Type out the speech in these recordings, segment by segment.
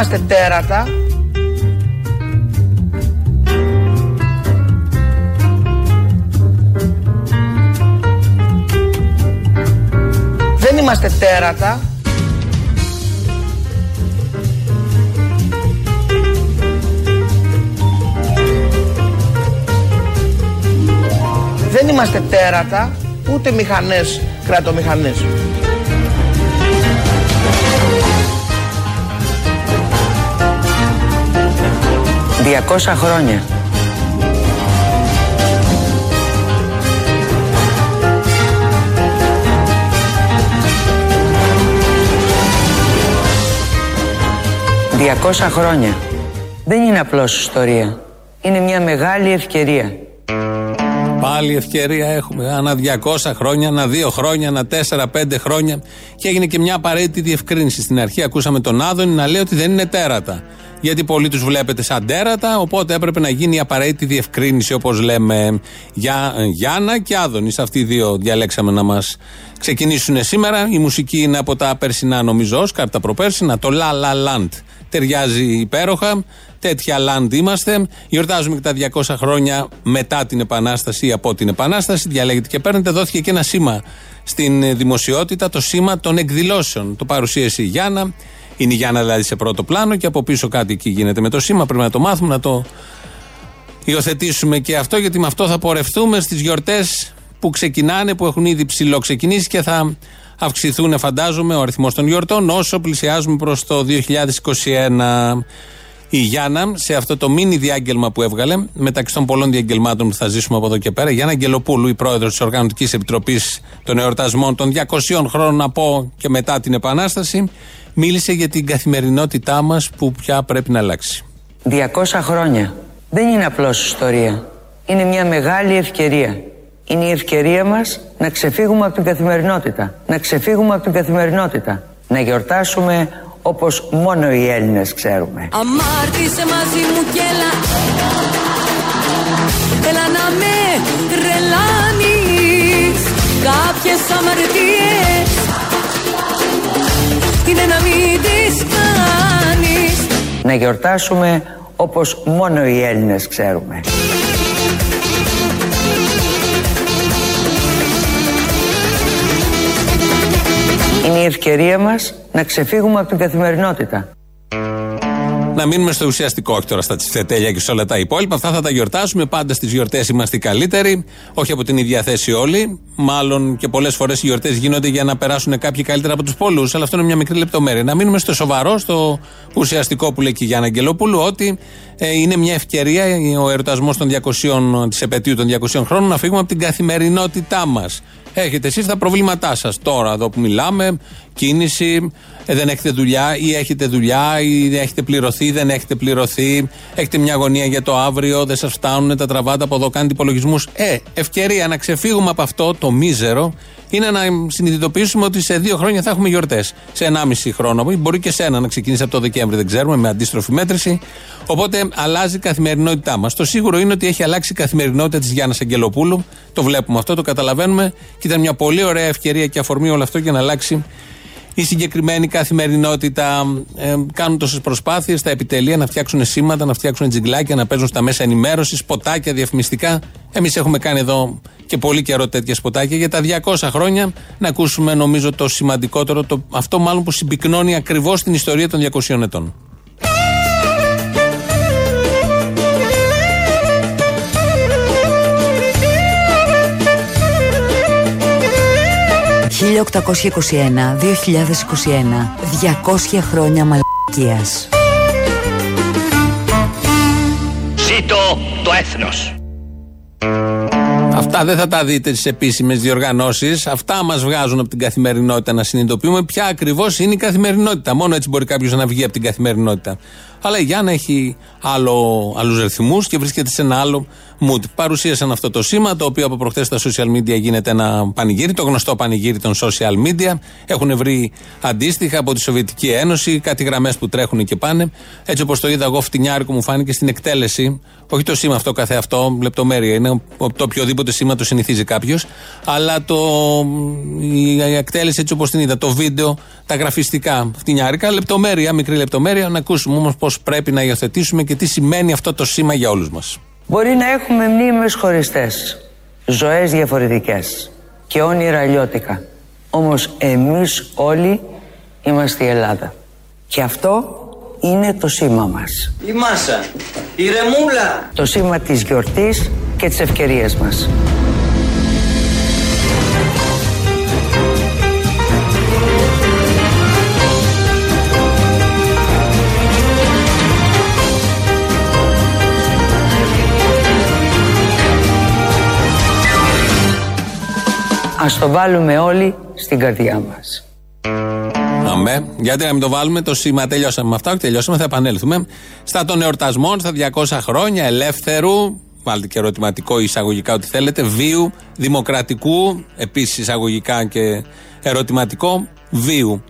Δεν είμαστε τέρατα. Δεν είμαστε τέρατα. Δεν είμαστε τέρατα, ούτε μηχανές, κρατομηχανές. 200 χρόνια. «200 χρόνια. Δεν είναι απλώς ιστορία. Είναι μια μεγάλη ευκαιρία. Πάλι ευκαιρία έχουμε. Ανά 200 χρόνια, ανά 2 χρόνια, ανά 4-5 χρόνια. Και έγινε και μια απαραίτητη διευκρίνηση. Στην αρχή ακούσαμε τον Άδωνη να λέει ότι δεν είναι τέρατα γιατί πολλοί τους βλέπετε σαν τέρατα. Οπότε έπρεπε να γίνει η απαραίτητη διευκρίνηση, όπως λέμε, για Γιάννα και Άδωνης. Αυτοί οι δύο διαλέξαμε να μας ξεκινήσουν σήμερα. Η μουσική είναι από τα περσινά, νομίζω, Όσκαρ, τα προπέρσινα. Το La La Land ταιριάζει υπέροχα. Τέτοια land είμαστε. Γιορτάζουμε και τα 200 χρόνια μετά την Επανάσταση ή από την Επανάσταση. Διαλέγετε και παίρνετε. Δόθηκε και ένα σήμα στην δημοσιότητα, το σήμα των εκδηλώσεων. Το παρουσίασε η Γιάννα. Είναι η Γιάννα δηλαδή σε πρώτο πλάνο και από πίσω κάτι εκεί γίνεται με το σήμα. Πρέπει να το μάθουμε, να το υιοθετήσουμε και αυτό, γιατί με αυτό θα πορευτούμε στις γιορτές που ξεκινάνε, που έχουν ήδη ψηλό ξεκινήσει και θα αυξηθούν, φαντάζομαι, ο αριθμός των γιορτών όσο πλησιάζουμε προς το 2021. Η Γιάννα, σε αυτό το μίνι διάγγελμα που έβγαλε, μεταξύ των πολλών διαγγελμάτων που θα ζήσουμε από εδώ και πέρα, Γιάννα Αγγελοπούλου, η πρόεδρος της Οργανωτική Επιτροπής των Εορτασμών των 200 χρόνων από και μετά την Επανάσταση, μίλησε για την καθημερινότητά μας που πια πρέπει να αλλάξει. 200 χρόνια δεν είναι απλώς ιστορία. Είναι μια μεγάλη ευκαιρία. Είναι η ευκαιρία μας να ξεφύγουμε από την καθημερινότητα. Να ξεφύγουμε από την καθημερινότητα. Να γιορτάσουμε όπως μόνο οι Έλληνες ξέρουμε. Αμάρτησε μαζί μου και έλα Έλα να με τρελάνεις Κάποιες αμαρτίες είναι να μην τις κάνεις Να γιορτάσουμε όπως μόνο οι Έλληνες ξέρουμε. Είναι η ευκαιρία μας να ξεφύγουμε από την καθημερινότητα. Να μείνουμε στο ουσιαστικό, όχι τώρα στα τσιφτετέλια και σε όλα τα υπόλοιπα. Αυτά θα τα γιορτάσουμε. Πάντα στις γιορτές είμαστε οι καλύτεροι. Όχι από την ίδια θέση όλοι. Μάλλον και πολλές φορές οι γιορτές γίνονται για να περάσουν κάποιοι καλύτερα από τους πολλούς. Αλλά αυτό είναι μια μικρή λεπτομέρεια. Να μείνουμε στο σοβαρό, στο ουσιαστικό που λέει και η Γιάννα Αγγελοπούλου, ότι ε, είναι μια ευκαιρία ο ερωτασμό της επαιτίου των 200 χρόνων να φύγουμε από την καθημερινότητά μας. Έχετε εσείς τα προβλήματά σας τώρα εδώ που μιλάμε, κίνηση, ε, δεν έχετε δουλειά ή έχετε δουλειά ή έχετε πληρωθεί ή δεν έχετε πληρωθεί. Έχετε μια αγωνία για το αύριο, δεν σας φτάνουν, τα τραβάτε από εδώ, κάνετε υπολογισμούς. Ε, ευκαιρία να ξεφύγουμε από αυτό το μίζερο είναι να συνειδητοποιήσουμε ότι σε δύο χρόνια θα έχουμε γιορτές. Σε 1,5 χρόνο, μπορεί και σε ένα να ξεκινήσει από το Δεκέμβρη, δεν ξέρουμε, με αντίστροφη μέτρηση. Οπότε αλλάζει η καθημερινότητά μας. Το σίγουρο είναι ότι έχει αλλάξει η καθημερινότητα της Γιάννας Αγγελοπούλου. Το βλέπουμε αυτό, το καταλαβαίνουμε. Και ήταν μια πολύ ωραία ευκαιρία και αφορμή όλο αυτό για να αλλάξει η συγκεκριμένη καθημερινότητα. Ε, κάνουν τόσες προσπάθειες στα επιτελεία να φτιάξουν σήματα, να φτιάξουν τζιγκλάκια, να παίζουν στα μέσα ενημέρωσης, σποτάκια διαφημιστικά. Εμείς έχουμε κάνει εδώ και πολύ καιρό τέτοια σποτάκια για τα 200 χρόνια. Να ακούσουμε, νομίζω, το σημαντικότερο, το, αυτό μάλλον που συμπυκνώνει ακριβώς την ιστορία των 200 ετών. 1821-2021 200 χρόνια μαλακίας Ζήτω το έθνος Αυτά δεν θα τα δείτε στις επίσημες διοργανώσεις. Αυτά μας βγάζουν από την καθημερινότητα να συνειδητοποιούμε ποια ακριβώς είναι η καθημερινότητα. Μόνο έτσι μπορεί κάποιος να βγει από την καθημερινότητα. Αλλά η Γιάννα έχει άλλους ρυθμούς και βρίσκεται σε ένα άλλο mood. Παρουσίασαν αυτό το σήμα, το οποίο από προχθέ στα social media γίνεται ένα πανηγύρι, το γνωστό πανηγύρι των social media. Έχουν βρει αντίστοιχα από τη Σοβιετική Ένωση, κάτι γραμμές που τρέχουν και πάνε. Έτσι όπως το είδα εγώ, φτηνιάρικο μου φάνηκε στην εκτέλεση. Όχι το σήμα αυτό καθεαυτό, λεπτομέρεια είναι. Το οποιοδήποτε σήμα το συνηθίζει κάποιος. Αλλά το, η εκτέλεση έτσι όπως την είδα, το βίντεο, τα γραφιστικά φτηνιάρικα, λεπτομέρεια, μικρή λεπτομέρεια. Να ακούσουμε όμως πώς πρέπει να υιοθετήσουμε και τι σημαίνει αυτό το σήμα για όλους μας. Μπορεί να έχουμε μνήμες χωριστές, ζωές διαφορετικές και όνειρα αλλιώτικα. Όμως εμείς όλοι είμαστε η Ελλάδα. Και αυτό είναι το σήμα μας. Η μάσα, η ρεμούλα. Το σήμα της γιορτής και της ευκαιρίας μας. Ας το βάλουμε όλοι στην καρδιά μας. Αμέ. Γιατί να μην το βάλουμε το σήμα. Τελειώσαμε με αυτά. Όχι, τελειώσαμε. Θα επανέλθουμε στα των εορτασμών, στα 200 χρόνια ελεύθερου. Βάλτε και ερωτηματικό εισαγωγικά ό,τι θέλετε. Βίου, δημοκρατικού, επίσης εισαγωγικά και ερωτηματικό. Βίου.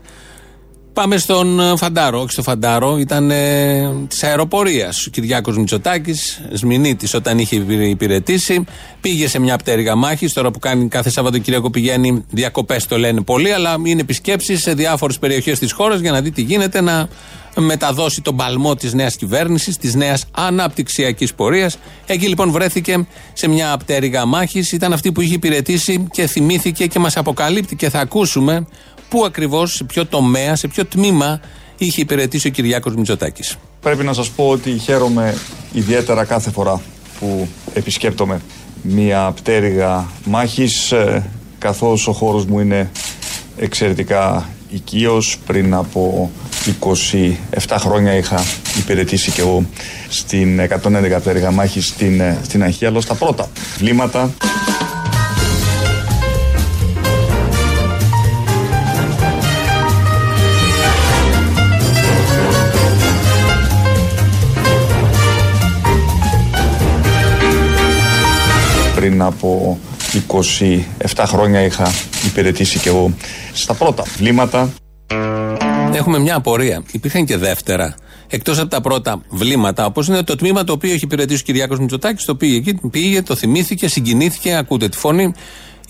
Πάμε στον ε, Φαντάρο. Όχι στο Φαντάρο, ήταν ε, της αεροπορίας. Ο Κυριάκος Μητσοτάκης, Σμινίτης, όταν είχε υπηρετήσει, πήγε σε μια πτέρυγα μάχης. Τώρα που κάνει κάθε Σαββατοκύριακο πηγαίνει διακοπές, το λένε πολλοί, αλλά είναι επισκέψεις σε διάφορες περιοχές της χώρας για να δει τι γίνεται, να μεταδώσει τον παλμό της νέας κυβέρνησης, της νέας αναπτυξιακής πορείας. Εκεί λοιπόν βρέθηκε σε μια πτέρυγα μάχης. Ήταν αυτή που είχε υπηρετήσει και θυμήθηκε και μας αποκαλύπτει και θα ακούσουμε πού ακριβώς, σε ποιο τομέα, σε ποιο τμήμα είχε υπηρετήσει ο Κυριάκος Μητσοτάκης; Πρέπει να σας πω ότι χαίρομαι ιδιαίτερα κάθε φορά που επισκέπτομαι μια πτέρυγα μάχης ε, καθώς ο χώρος μου είναι εξαιρετικά οικείος πριν από 27 χρόνια είχα υπηρετήσει και εγώ στην 111 πτέρυγα μάχης στην, ε, στην Αγία στα πρώτα βλήματα πριν από 27 χρόνια είχα υπηρετήσει και εγώ στα πρώτα βλήματα. Έχουμε μια απορία. Υπήρχαν και δεύτερα. Εκτός από τα πρώτα βλήματα, όπως είναι το τμήμα το οποίο έχει υπηρετήσει ο Κυριάκος Μητσοτάκης, το πήγε εκεί, πήγε, το θυμήθηκε, συγκινήθηκε, ακούτε τη φωνή.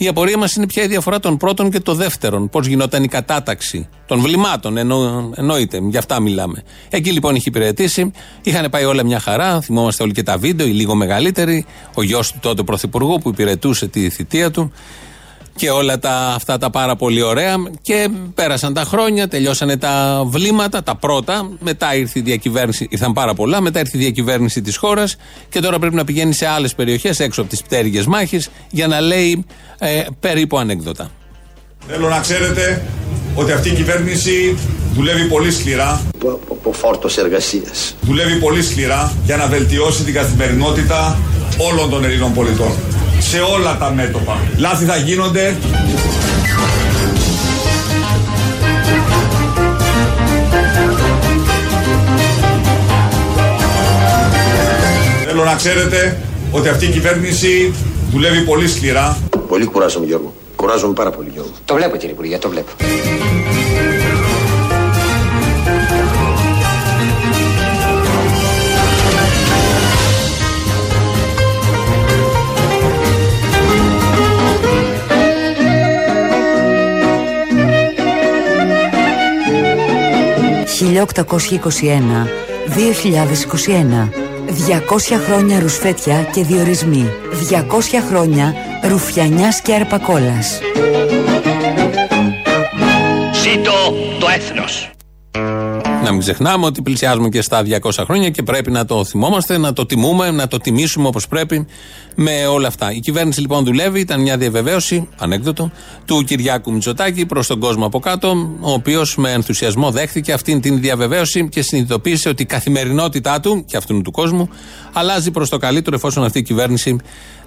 Η απορία μας είναι ποια η διαφορά των πρώτων και των δεύτερων. Πώς γινόταν η κατάταξη των βλημάτων, εννο, εννοείται, γι' αυτά μιλάμε. Εκεί λοιπόν είχε υπηρετήσει, είχαν πάει όλα μια χαρά, θυμόμαστε όλοι και τα βίντεο, οι λίγο μεγαλύτεροι, ο γιος του τότε πρωθυπουργού που υπηρετούσε τη θητεία του και όλα τα, αυτά τα πάρα πολύ ωραία. Και πέρασαν τα χρόνια, τελειώσανε τα βλήματα, τα πρώτα. Μετά ήρθε η διακυβέρνηση, ήρθαν πάρα πολλά. Μετά ήρθε η διακυβέρνηση της χώρας και τώρα πρέπει να πηγαίνει σε άλλες περιοχές έξω από τις πτέρυγες μάχη για να λέει ε, περίπου ανέκδοτα. Θέλω να ξέρετε ότι αυτή η κυβέρνηση δουλεύει πολύ σκληρά. Από φόρτος εργασίας. Δουλεύει πολύ σκληρά για να βελτιώσει την καθημερινότητα όλων των Ελλήνων πολιτών σε όλα τα μέτωπα. Λάθη θα γίνονται. Θέλω να ξέρετε ότι αυτή η κυβέρνηση δουλεύει πολύ σκληρά. Πολύ κουράζομαι Γιώργο. Κουράζομαι πάρα πολύ Γιώργο. Το βλέπω κύριε Υπουργέ, το βλέπω. 1821-2021 200 χρόνια ρουσφέτια και διορισμοί 200 χρόνια ρουφιανιάς και αρπακόλας Ζήτω το έθνος να μην ξεχνάμε ότι πλησιάζουμε και στα 200 χρόνια και πρέπει να το θυμόμαστε, να το τιμούμε, να το τιμήσουμε όπως πρέπει με όλα αυτά. Η κυβέρνηση λοιπόν δουλεύει, ήταν μια διαβεβαίωση, ανέκδοτο, του Κυριάκου Μητσοτάκη προς τον κόσμο από κάτω, ο οποίος με ενθουσιασμό δέχθηκε αυτήν την διαβεβαίωση και συνειδητοποίησε ότι η καθημερινότητά του και αυτού του κόσμου αλλάζει προς το καλύτερο εφόσον αυτή η κυβέρνηση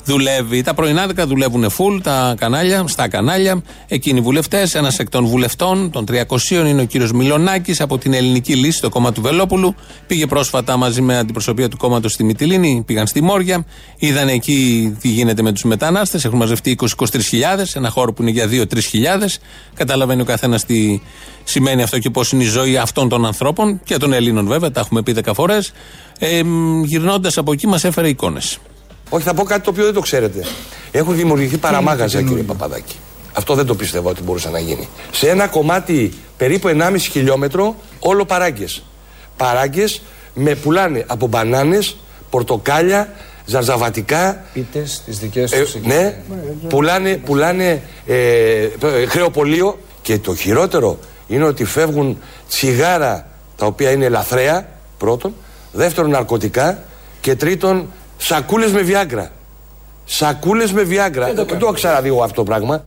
δουλεύει. Τα πρωινάδικα δουλεύουν full, τα κανάλια, στα κανάλια. Εκείνοι οι βουλευτές, ένας εκ των βουλευτών των 300 είναι ο κύριος Μιλονάκη από την Ελληνική εναλλακτική λύση στο κόμμα του Βελόπουλου. Πήγε πρόσφατα μαζί με αντιπροσωπεία του κόμματος στη Μυτιλίνη, πήγαν στη Μόρια, είδαν εκεί τι γίνεται με τους μετανάστες. Έχουν μαζευτεί 20-23 χιλιάδες, ένα χώρο που είναι για 2-3 χιλιάδες. Καταλαβαίνει ο καθένας τι σημαίνει αυτό και πώς είναι η ζωή αυτών των ανθρώπων και των Ελλήνων βέβαια, τα έχουμε πει 10 φορές. Ε, Γυρνώντας από εκεί, μας έφερε εικόνες. Όχι, θα πω κάτι το οποίο δεν το ξέρετε. Έχουν δημιουργηθεί παραμάγαζα, κύριε Παπαδάκη. Αυτό δεν το πιστεύω ότι μπορούσε να γίνει. Σε ένα κομμάτι περίπου 1,5 χιλιόμετρο, όλο παράγκες. Παράγκες με πουλάνε από μπανάνες, πορτοκάλια, ζαρζαβατικά. Είτε στι δικές τους Ε, ναι, πουλάνε, πουλάνε ε, ε, χρεοπολείο και το χειρότερο είναι ότι φεύγουν τσιγάρα τα οποία είναι λαθρέα, πρώτον, δεύτερον ναρκωτικά και τρίτον σακούλες με βιάγκρα. Σακούλες με βιάγκρα. Δεν το ήξερα δει εγώ αυτό το πράγμα.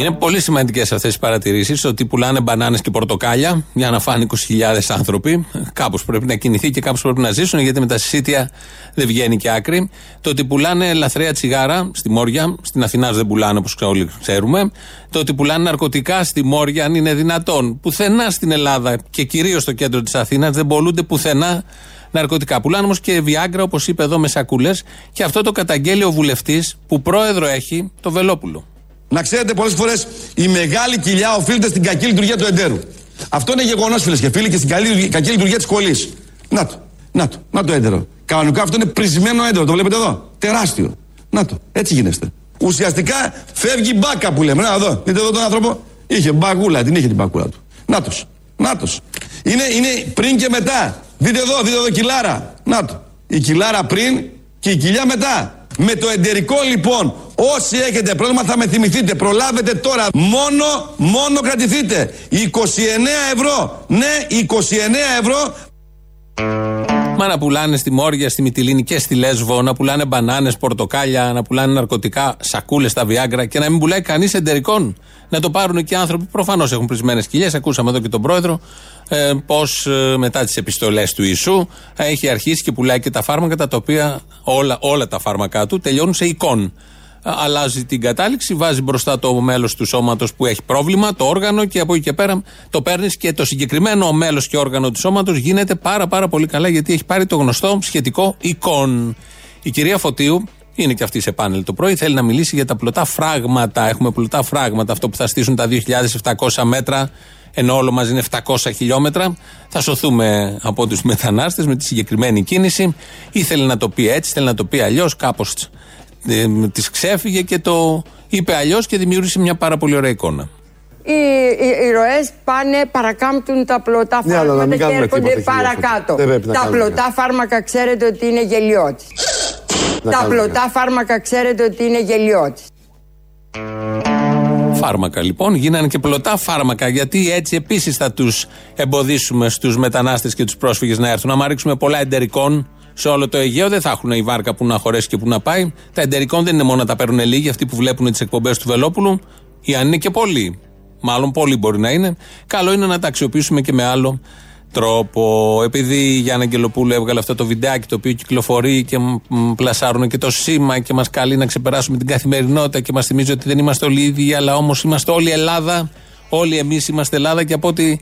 Είναι πολύ σημαντικές αυτές οι παρατηρήσεις ότι πουλάνε μπανάνες και πορτοκάλια για να φάνε 20.000 άνθρωποι. Κάπως πρέπει να κινηθεί και κάπως πρέπει να ζήσουν, γιατί με τα συσίτια δεν βγαίνει και άκρη. Το ότι πουλάνε λαθρέα τσιγάρα στη Μόρια, στην Αθηνά δεν πουλάνε όπως όλοι ξέρουμε. Το ότι πουλάνε ναρκωτικά στη Μόρια, αν είναι δυνατόν. Πουθενά στην Ελλάδα και κυρίως στο κέντρο της Αθήνας δεν πολλούνται πουθενά ναρκωτικά. Πουλάνε όμως και βιάγκρα, όπως είπε εδώ, με σακούλες. Και αυτό το καταγγέλει ο βουλευτής που πρόεδρο έχει, το Βελόπουλο. Να ξέρετε, πολλές φορές η μεγάλη κοιλιά οφείλεται στην κακή λειτουργία του εντέρου. Αυτό είναι γεγονός, φίλες και φίλοι, και στην καλή, κακή λειτουργία της κολλή. Να το, να το, να το έντερο. Κανονικά αυτό είναι πρισμένο έντερο, το βλέπετε εδώ. Τεράστιο. Να το, έτσι γίνεστε. Ουσιαστικά φεύγει μπάκα που λέμε. Να εδώ, δείτε εδώ τον άνθρωπο. Είχε μπακούλα, την είχε την μπακούλα του. Νάτο, νάτο. Είναι, είναι πριν και μετά. Δείτε εδώ, δείτε εδώ κιλάρα. Να το. Η κιλάρα πριν και η κοιλιά μετά. Με το εντερικό λοιπόν, όσοι έχετε πρόβλημα θα με θυμηθείτε. Προλάβετε τώρα. Μόνο, μόνο κρατηθείτε. 29 ευρώ. Ναι, 29 ευρώ. Μα να πουλάνε στη Μόρια, στη Μυτιλίνη και στη Λέσβο, να πουλάνε μπανάνες, πορτοκάλια, να πουλάνε ναρκωτικά, σακούλες στα Βιάγκρα και να μην πουλάει κανείς εντερικών. Να το πάρουν και άνθρωποι που προφανώς έχουν πρισμένες κοιλιές. Ακούσαμε εδώ και τον πρόεδρο ε, πώς ε, μετά τις επιστολές του Ιησού ε, έχει αρχίσει και πουλάει και τα φάρμακα τα οποία όλα, όλα τα φάρμακά του τελειώνουν σε εικόν. Αλλάζει την κατάληξη, βάζει μπροστά το μέλος του σώματος που έχει πρόβλημα, το όργανο και από εκεί και πέρα το παίρνεις και το συγκεκριμένο μέλος και όργανο του σώματος γίνεται πάρα πάρα πολύ καλά γιατί έχει πάρει το γνωστό σχετικό εικόν. Η κυρία Φωτίου είναι και αυτή σε πάνελ το πρωί. Θέλει να μιλήσει για τα πλωτά φράγματα. Έχουμε πλωτά φράγματα. Αυτό που θα στήσουν τα 2.700 μέτρα, ενώ όλο μαζί είναι 700 χιλιόμετρα. Θα σωθούμε από τους μετανάστες με τη συγκεκριμένη κίνηση. Ήθελε να το πει έτσι, θέλει να το πει αλλιώς. Κάπως ε, τη ξέφυγε και το είπε αλλιώς και δημιούργησε μια πάρα πολύ ωραία εικόνα. Οι, οι, οι ροές πάνε, παρακάμπτουν τα πλωτά Ναι, αλλά να φάρμακα μην και κάνουμε έρχονται τίποτα χιλιόμετρα. παρακάτω. Δεν πρέπει να Τα κάνουμε πλωτά φάρμακα ξέρετε ότι είναι γελιώτη. Να Τα κάνουμε πλωτά φάρμακα ξέρετε ότι είναι γελιώτη. Φάρμακα λοιπόν, γίνανε και πλωτά φάρμακα. Γιατί έτσι επίσης θα τους εμποδίσουμε στους μετανάστες και τους πρόσφυγες να έρθουν. Να ρίξουμε πολλά εντερικών σε όλο το Αιγαίο, δεν θα έχουν η βάρκα που να χωρέσει και που να πάει. Τα εντερικών δεν είναι μόνο να τα παίρνουν λίγοι, αυτοί που βλέπουν τις εκπομπές του Βελόπουλου, ή αν είναι και πολλοί. Μάλλον πολλοί μπορεί να είναι. Καλό είναι να τα αξιοποιήσουμε και με άλλο τρόπο. Επειδή η Γιάννα Αγγελοπούλου έβγαλε αυτό το βιντεάκι το οποίο κυκλοφορεί και μ, μ, πλασάρουν και το σήμα και μας καλεί να ξεπεράσουμε την καθημερινότητα και μας θυμίζει ότι δεν είμαστε όλοι ίδιοι, αλλά όμως είμαστε όλοι Ελλάδα. Όλοι εμείς είμαστε Ελλάδα και από ό,τι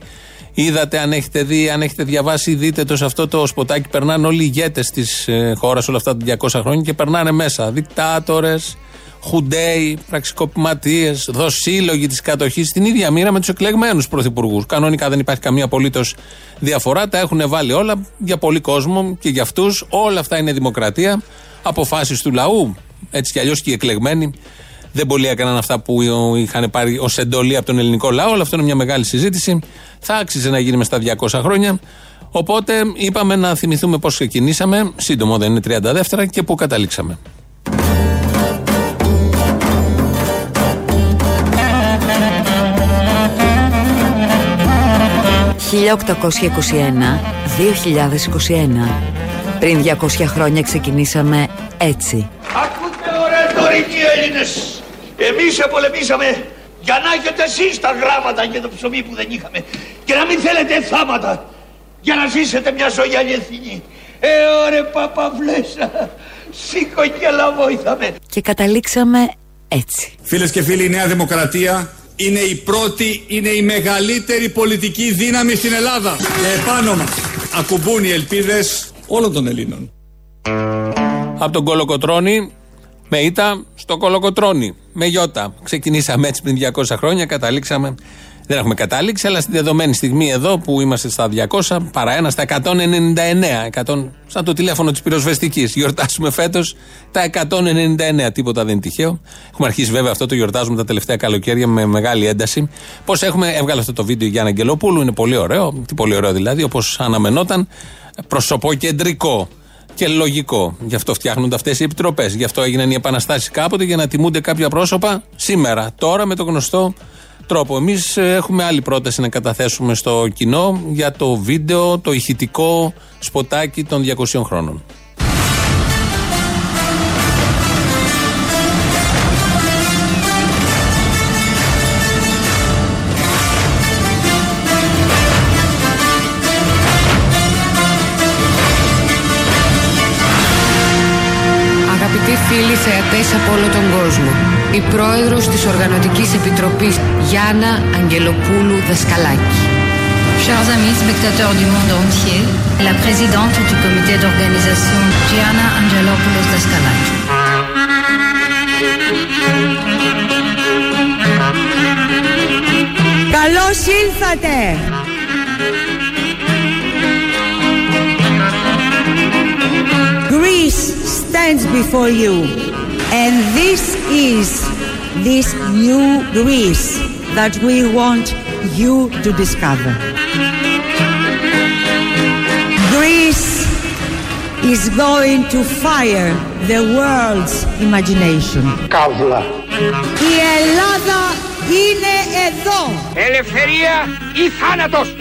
είδατε, αν έχετε δει, αν έχετε διαβάσει, δείτε το σε αυτό το σποτάκι. Περνάνε όλοι οι ηγέτες της ε, χώρας όλα αυτά τα 200 χρόνια και περνάνε μέσα. Δικτάτορες, χουντέοι, πραξικοπηματίες, δοσύλλογοι της κατοχής στην ίδια μοίρα με τους εκλεγμένους πρωθυπουργούς. Κανονικά δεν υπάρχει καμία απολύτως διαφορά. Τα έχουν βάλει όλα για πολύ κόσμο και για αυτούς. Όλα αυτά είναι δημοκρατία. Αποφάσεις του λαού. Έτσι κι αλλιώς και οι εκλεγμένοι δεν πολύ έκαναν αυτά που είχαν πάρει ως εντολή από τον ελληνικό λαό. Αλλά αυτό είναι μια μεγάλη συζήτηση. Θα άξιζε να γίνει μες στα 200 χρόνια. Οπότε είπαμε να θυμηθούμε πώς ξεκινήσαμε. Σύντομο δεν είναι 30 δεύτερα και πού καταλήξαμε. 1821-2021. Πριν 200 χρόνια ξεκινήσαμε έτσι. Ακούτε ωραία τωρινοί Έλληνες. Εμείς επολεμήσαμε για να έχετε εσείς τα γράμματα και το ψωμί που δεν είχαμε. Και να μην θέλετε θάματα. Για να ζήσετε μια ζωή αληθινή. Ε, ωραία παπαβλέσα. Σήκω και λαβόηθαμε. Και καταλήξαμε έτσι. Φίλες και φίλοι, η Νέα Δημοκρατία είναι η πρώτη, είναι η μεγαλύτερη πολιτική δύναμη στην Ελλάδα. Και επάνω μας ακουμπούν οι ελπίδες όλων των Ελλήνων. Από τον Κολοκοτρώνη με ήττα στο Κολοκοτρώνη. Με γιώτα. Ξεκινήσαμε έτσι πριν 200 χρόνια, καταλήξαμε. Δεν έχουμε καταλήξει, αλλά στη δεδομένη στιγμή εδώ που είμαστε στα 200, παρά ένα στα 199. 100, σαν το τηλέφωνο της πυροσβεστικής. Γιορτάσουμε φέτος τα 199. Τίποτα δεν είναι τυχαίο. Έχουμε αρχίσει βέβαια αυτό το γιορτάζουμε τα τελευταία καλοκαίρια με μεγάλη ένταση. Πώς έχουμε, έβγαλε αυτό το βίντεο η Γιάννα Αγγελοπούλου, είναι πολύ ωραίο. Τι πολύ ωραίο δηλαδή, όπως αναμενόταν. Προσωποκεντρικό και λογικό. Γι' αυτό φτιάχνονται αυτές οι επιτροπές. Γι' αυτό έγιναν οι επαναστάσεις κάποτε για να τιμούνται κάποια πρόσωπα σήμερα. Τώρα με το γνωστό τρόπο. Εμείς έχουμε άλλη πρόταση να καταθέσουμε στο κοινό για το βίντεο, το ηχητικό σποτάκι των 200 χρόνων. Θεατές από όλο τον κόσμο, η πρόεδρος της Οργανωτικής Επιτροπής Γιάννα Αγγελοπούλου Δασκαλάκη. Chers amis spectateurs du monde entier, la présidente du comité d'organisation Gianna Angelopoulos Daskalaki. Καλώς ήλθατε! Greece stands before you and this is this new Greece that we want you to discover. Greece is going to fire the world's imagination. Καύλα. Η Ελλάδα είναι εδώ. Ελευθερία ή θάνατος.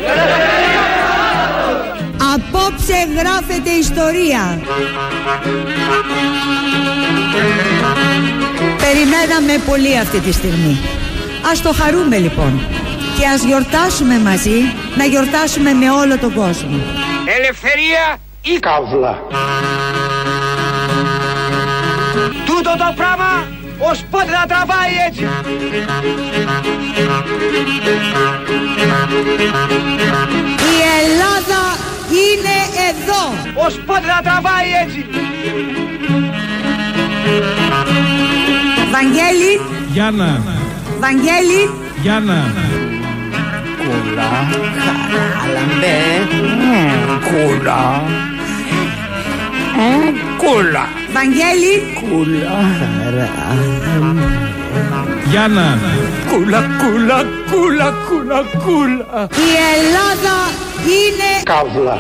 Απόψε γράφεται ιστορία. Περιμέναμε πολύ αυτή τη στιγμή. Ας το χαρούμε λοιπόν. Και ας γιορτάσουμε μαζί, να γιορτάσουμε με όλο τον κόσμο. Ελευθερία ή καύλα. Τούτο το πράγμα ως πότε θα τραβάει έτσι. Η Ελλάδα είναι εδώ. Ως πότε θα τραβάει έτσι. Βαγγέλη, Γιάννα, Βαγγέλη, Γιάννα. Κούλα, χαράλαμπε, κούλα. Κούλα. Βαγγέλη, Κούλα, χαράλαμπε. Γιάννα. Κούλα, κούλα, κούλα, κούλα, κούλα. η Ελλάδα είναι Καύλα.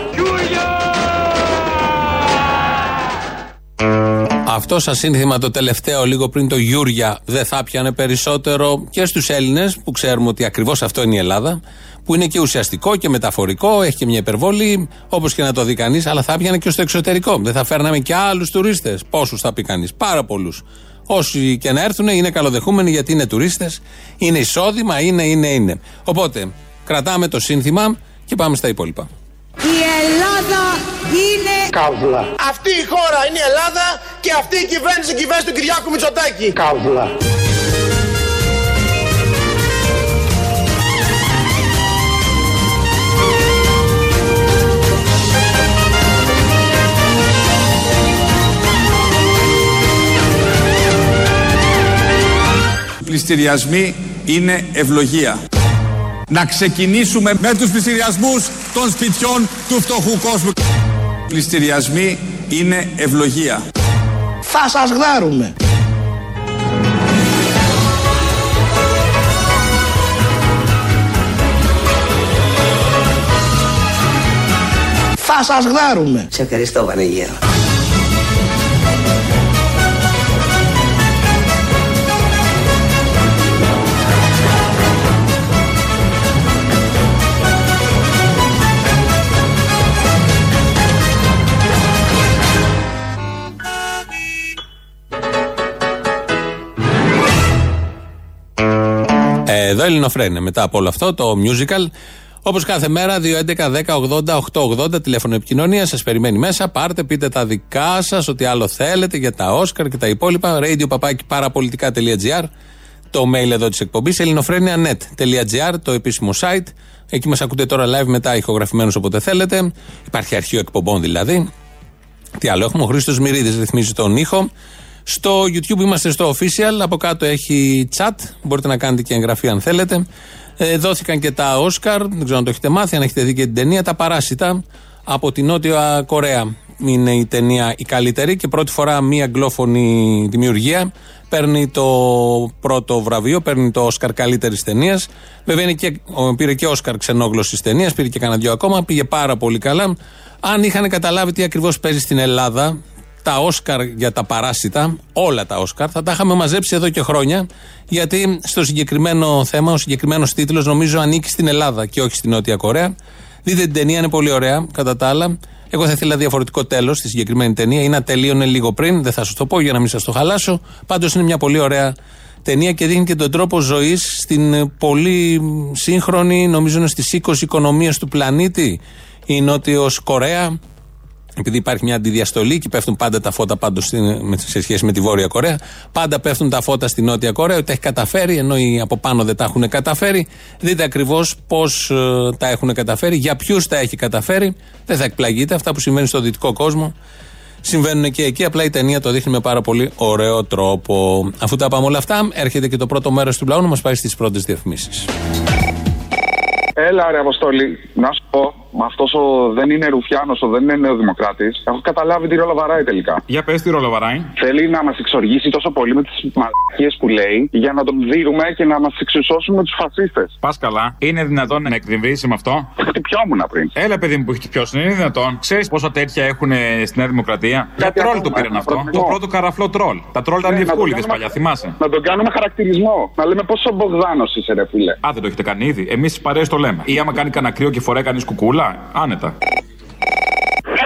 Αυτό σας σύνθημα το τελευταίο, λίγο πριν το Γιούρια, δεν θα πιανε περισσότερο και στους Έλληνες που ξέρουμε ότι ακριβώς αυτό είναι η Ελλάδα, που είναι και ουσιαστικό και μεταφορικό, έχει και μια υπερβολή, όπως και να το δει κανείς, αλλά θα πιανε και στο εξωτερικό. Δεν θα φέρναμε και άλλους τουρίστες. Πόσους θα πει κανείς, πάρα πολλούς. Όσοι και να έρθουν είναι καλοδεχούμενοι γιατί είναι τουρίστες, είναι εισόδημα, είναι, είναι, είναι. Οπότε κρατάμε το σύνθημα και πάμε στα υπόλοιπα. Η Ελλάδα είναι Καύλα. Αυτή η χώρα είναι η Ελλάδα και αυτή η κυβέρνηση, η κυβέρνηση του Κυριάκου Μητσοτάκη. Καύλα. Οι πληστηριασμοί είναι ευλογία. Να ξεκινήσουμε με τους πληστηριασμούς των σπιτιών του φτωχού κόσμου. Οι πληστηριασμοί είναι ευλογία. Θα σας γδάρουμε. Θα σας γδάρουμε. Σε ευχαριστώ Βανίγερο. Εδώ Ελληνοφρένε. Μετά από όλο αυτό το musical. Όπως κάθε μέρα, 2.11.10.80.880 τηλέφωνο επικοινωνία. Σας περιμένει μέσα. Πάρτε, πείτε τα δικά σας, ό,τι άλλο θέλετε για τα Όσκαρ και τα υπόλοιπα. Radio παραπολιτικά.gr. το mail εδώ της εκπομπής, ελληνοφρένια.net.gr, το επίσημο site. Εκεί μας ακούτε τώρα live μετά ηχογραφημένου όποτε θέλετε. Υπάρχει αρχείο εκπομπών δηλαδή. Τι άλλο έχουμε, ο Χρήστος Μυρίδης ρυθμίζει τον ήχο. Στο YouTube είμαστε στο official, από κάτω έχει chat, μπορείτε να κάνετε και εγγραφή αν θέλετε. Ε, δόθηκαν και τα Oscar, δεν ξέρω αν το έχετε μάθει, αν έχετε δει και την ταινία, τα παράσιτα από την Νότια Κορέα. Είναι η ταινία η καλύτερη και πρώτη φορά μία αγγλόφωνη δημιουργία παίρνει το πρώτο βραβείο, παίρνει το Όσκαρ καλύτερης ταινίας. Βέβαια είναι και, ο- πήρε και Όσκαρ ξενόγλωση ταινίας, πήρε και κανένα δυο ακόμα, πήγε πάρα πολύ καλά. Αν είχαν καταλάβει τι ακριβώς παίζει στην Ελλάδα, τα Όσκαρ για τα παράσιτα, όλα τα Όσκαρ, θα τα είχαμε μαζέψει εδώ και χρόνια. Γιατί στο συγκεκριμένο θέμα, ο συγκεκριμένος τίτλος νομίζω ανήκει στην Ελλάδα και όχι στην Νότια Κορέα. Δείτε την ταινία, είναι πολύ ωραία κατά τα άλλα. Εγώ θα ήθελα διαφορετικό τέλος στη συγκεκριμένη ταινία ή να τελείωνε λίγο πριν, δεν θα σας το πω για να μην σας το χαλάσω. Πάντως είναι μια πολύ ωραία ταινία και δείχνει και τον τρόπο ζωής στην ε, πολύ σύγχρονη, νομίζω είναι στις 20 οικονομίες του πλανήτη, η Νότιος Κορέα. Επειδή υπάρχει μια αντιδιαστολή και πέφτουν πάντα τα φώτα πάντως στην- με- σε σχέση με τη Βόρεια Κορέα, πάντα πέφτουν τα φώτα στη Νότια Κορέα, ότι τα έχει καταφέρει, ενώ οι από πάνω δεν τα έχουν καταφέρει. Δείτε ακριβώς πώς τα έχουν καταφέρει, για ποιους τα έχει καταφέρει. Δεν θα εκπλαγείτε. Αυτά που συμβαίνουν στο δυτικό κόσμο συμβαίνουν και εκεί. Απλά η ταινία το δείχνει με πάρα πολύ ωραίο τρόπο. Αφού τα πάμε όλα αυτά, έρχεται και το πρώτο μέρος του λαού να μας πάει στις πρώτες διαφημίσεις. Έλα ρε Αποστολή, να σου πω, αυτός ο δεν είναι Ρουφιάνος, ο δεν είναι νεοδημοκράτης. Έχω καταλάβει τι ρόλο βαράει τελικά. Για πες τι ρόλο βαράει. Θέλει να μας εξοργήσει τόσο πολύ με τις μαλακίες που λέει για να τον δίνουμε και να μας εξισώσουν με τους φασίστες. Πας καλά. Είναι δυνατόν να εκδημβρίσει με αυτό; Χτυπιόμουν πριν. Έλα, παιδί μου που έχεις χτυπιώσει. Είναι δυνατόν. Ξέρεις πόσα τέτοια έχουν στη Νέα Δημοκρατία; Για τρόλ ακόμα, το πήραν ένα αυτό. προβληματισμό. Το πρώτο καραφλό τρόλ. Τα τρόλ ήταν Ναι, να το διευκούλιδε κάνουμε- παλιά, θυμάσαι. Να τον κάνουμε χαρακτηρισμό. Να λέμε πόσο Μπογδάνος είσαι, ρε φίλε. Α, δεν το έχετε κάνει ήδη. Εμείς στις παρέες το λέμε. Ή άμα κάνει κανένα κρύο και φοράει κανείς κουκούλα, άνετα.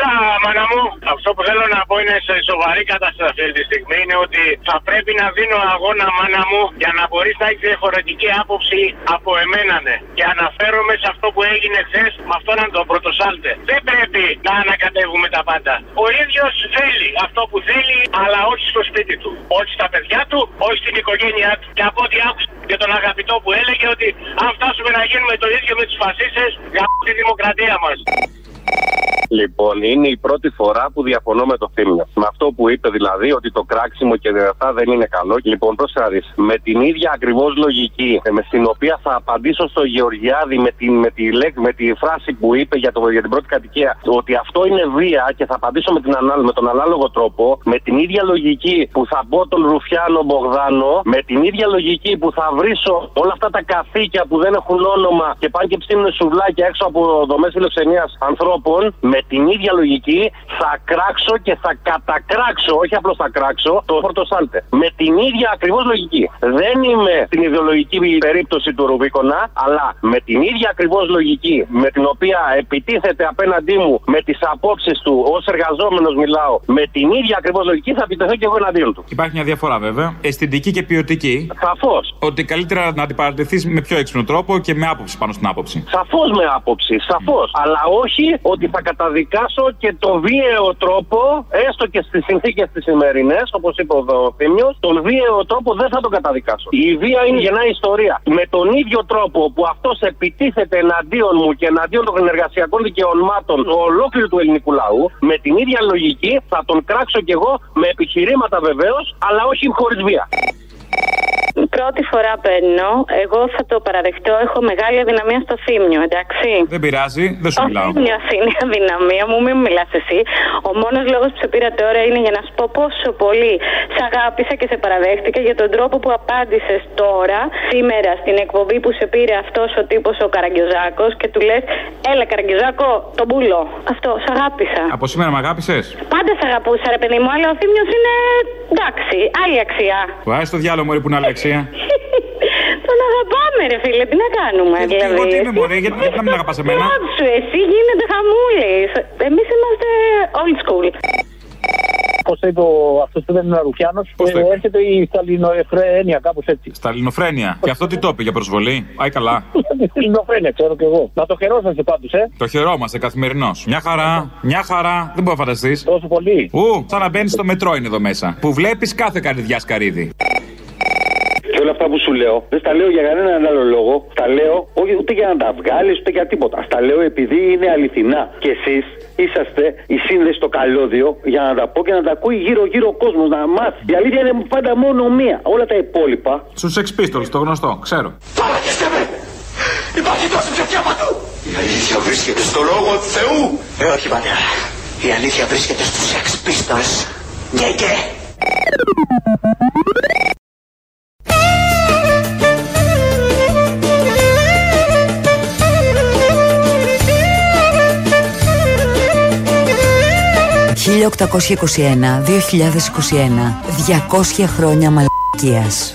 Έλα, μάνα μου. Αυτό που θέλω να πω είναι σε σοβαρή κατάσταση αυτή τη στιγμή είναι ότι θα πρέπει να δίνω αγώνα, μάνα μου, για να μπορείς να έχεις διαφορετική άποψη από εμένα, ναι. Και αναφέρομαι σε αυτό που έγινε χθες με αυτόν τον πρωτοσάλτε. Δεν πρέπει να ανακατεύουμε τα πάντα. Ο ίδιος θέλει αυτό που θέλει, αλλά όχι στο σπίτι του. Όχι στα παιδιά του, όχι στην οικογένειά του. Και από ό,τι άκουσα και τον αγαπητό που έλεγε ότι αν φτάσουμε να γίνουμε το ίδιο με του φασίστες, για τη δημοκρατία μας. Λοιπόν, είναι η πρώτη φορά που διαφωνώ με το Θήμιο. Με αυτό που είπε δηλαδή ότι το κράξιμο και αυτά δεν είναι καλό. Λοιπόν, πρόσεχε να δεις. Με την ίδια ακριβώς λογική ε, με στην οποία θα απαντήσω στο Γεωργιάδη με, την, με, τη, λέξη- με τη φράση που είπε για, το, για την πρώτη κατοικία ότι αυτό είναι βία και θα απαντήσω με, την, ανά- με τον ανάλογο τρόπο, με την ίδια λογική που θα μπω τον Ρουφιάνο Μπογδάνο, με την ίδια λογική που θα βρίσω όλα αυτά τα καθήκια που δεν έχουν όνομα και πάνε και ψήνουν σουβλάκια έξω από δομές φιλοξενίας ανθρώπων, με την ίδια λογική θα κράξω και θα κατακράξω, όχι απλώς θα κράξω, το Φορτοσάλτε. Με την ίδια ακριβώς λογική. Δεν είμαι στην ιδεολογική περίπτωση του Ρουβίκονα, αλλά με την ίδια ακριβώς λογική με την οποία επιτίθεται απέναντί μου με τις απόψεις του ως εργαζόμενος μιλάω, με την ίδια ακριβώς λογική θα επιτεθώ και εγώ εναντίον του. Υπάρχει μια διαφορά βέβαια. Αισθητική και ποιοτική. Σαφώς. Ότι καλύτερα να αντιπαρατεθεί με πιο έξυπνο τρόπο και με άποψη πάνω στην άποψη. Σαφώς με άποψη, σαφώς. Αλλά όχι ότι θα καταδικάσω και το βίαιο τρόπο, έστω και στις συνθήκες τις σημερινές, όπως είπε ο Θήμιο, τον βίαιο τρόπο δεν θα τον καταδικάσω. Η βία είναι γεννά ιστορία. Με τον ίδιο τρόπο που αυτός επιτίθεται εναντίον μου και εναντίον των εργασιακών δικαιωμάτων ολόκληρου του ελληνικού λαού, με την ίδια λογική θα τον κράξω κι εγώ με επιχειρήματα βεβαίως, αλλά όχι χωρίς βία. Πρώτη φορά παίρνω. Εγώ θα το παραδεχτώ. Έχω μεγάλη αδυναμία στο θύμιο, εντάξει. Δεν πειράζει, δεν σου Ο μιλάω. θύμιο είναι η αδυναμία μου, μην μιλάς εσύ. Ο μόνος λόγος που σε πήρα τώρα είναι για να σου πω πόσο πολύ σε αγάπησα και σε παραδέχτηκα για τον τρόπο που απάντησες τώρα, σήμερα, στην εκπομπή που σε πήρε αυτός ο τύπος ο Καραγκιόζάκο και του λες: Έλα, Καραγκιόζάκο, τον πουλό. Αυτό, σε αγάπησα. Από σήμερα με αγάπησες; Πάντα σε αγαπούσα, ρε παιδί μου, αλλά ο θύμιος είναι εντάξει, άλλη αξία. Βάζει το διάλογο μωρή που είναι αλεξία. Τον αγαπάμε, ρε φίλε, τι να κάνουμε. δηλαδή. εγώ τι είμαι, μωρέ, γιατί- γιατί να μην αγαπάς εμένα; Σου, εσύ γίνεται χαμούλης. Εμείς είμαστε old school. Πώς το είπε αυτός που δεν είναι Ρουφιάνος, Πώς το είπε; έρχεται η Σταλινοεφρένεια, κάπως έτσι. Στα ελληνοφρένεια. Και αυτό τι το είπε για προσβολή; Πάει καλά. Η Σταλινοεφρένεια, ξέρω κι εγώ. Να το χαιρόσαστε πάντως, ε. Το χαιρόμαστε καθημερινώς. Μια χαρά, μια χαρά. Δεν μπορεί να φανταστείς. Τόσο πολύ. Ου, σαν να μπαίνεις στο μετρό είναι εδώ μέσα. Που βλέπεις κάθε καρδιά σκαρίδι. Και όλα αυτά αυτά που σου λέω, δεν στα λέω για κανέναν άλλο λόγο. Τα λέω όχι ούτε για να τα βγάλεις ούτε για τίποτα. Στα λέω επειδή είναι αληθινά. Και εσείς είσαστε η σύνδεση στο καλώδιο για να τα πω και να τα ακούει γύρω-γύρω ο κόσμος να μάθει. Η αλήθεια είναι πάντα μόνο μία. Όλα τα υπόλοιπα. Στους Sex Pistols, το γνωστό, ξέρω. Παρακεστε με! Υπάρχει τόσο ψευτιά παντού! Η αλήθεια βρίσκεται στο λόγο του Θεού! Ε, όχι πατέρα. Η αλήθεια βρίσκεται στους Sex Pistols. Και και! «1821-2021, 200 χρόνια μαλακίας».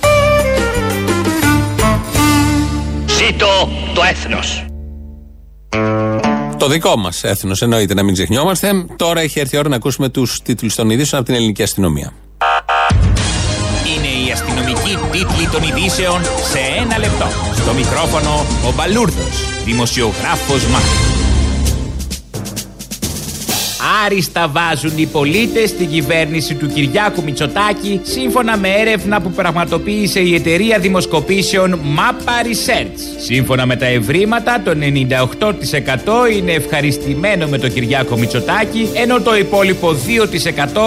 Ζήτω το έθνος! Το δικό μας έθνος εννοείται να μην ξεχνιόμαστε. Τώρα έχει έρθει η ώρα να ακούσουμε τους τίτλους των ειδήσεων από την ελληνική αστυνομία. Είναι η αστυνομική τίτλη των ειδήσεων σε ένα λεπτό. Στο μικρόφωνο ο Μπαλούρδος, δημοσιογράφος Μάρκος. Άριστα βάζουν οι πολίτες στην κυβέρνηση του Κυριάκου Μητσοτάκη σύμφωνα με έρευνα που πραγματοποίησε η εταιρεία δημοσκοπήσεων Mappa Research. Σύμφωνα με τα ευρήματα, το 98% είναι ευχαριστημένο με τον Κυριάκο Μητσοτάκη, ενώ το υπόλοιπο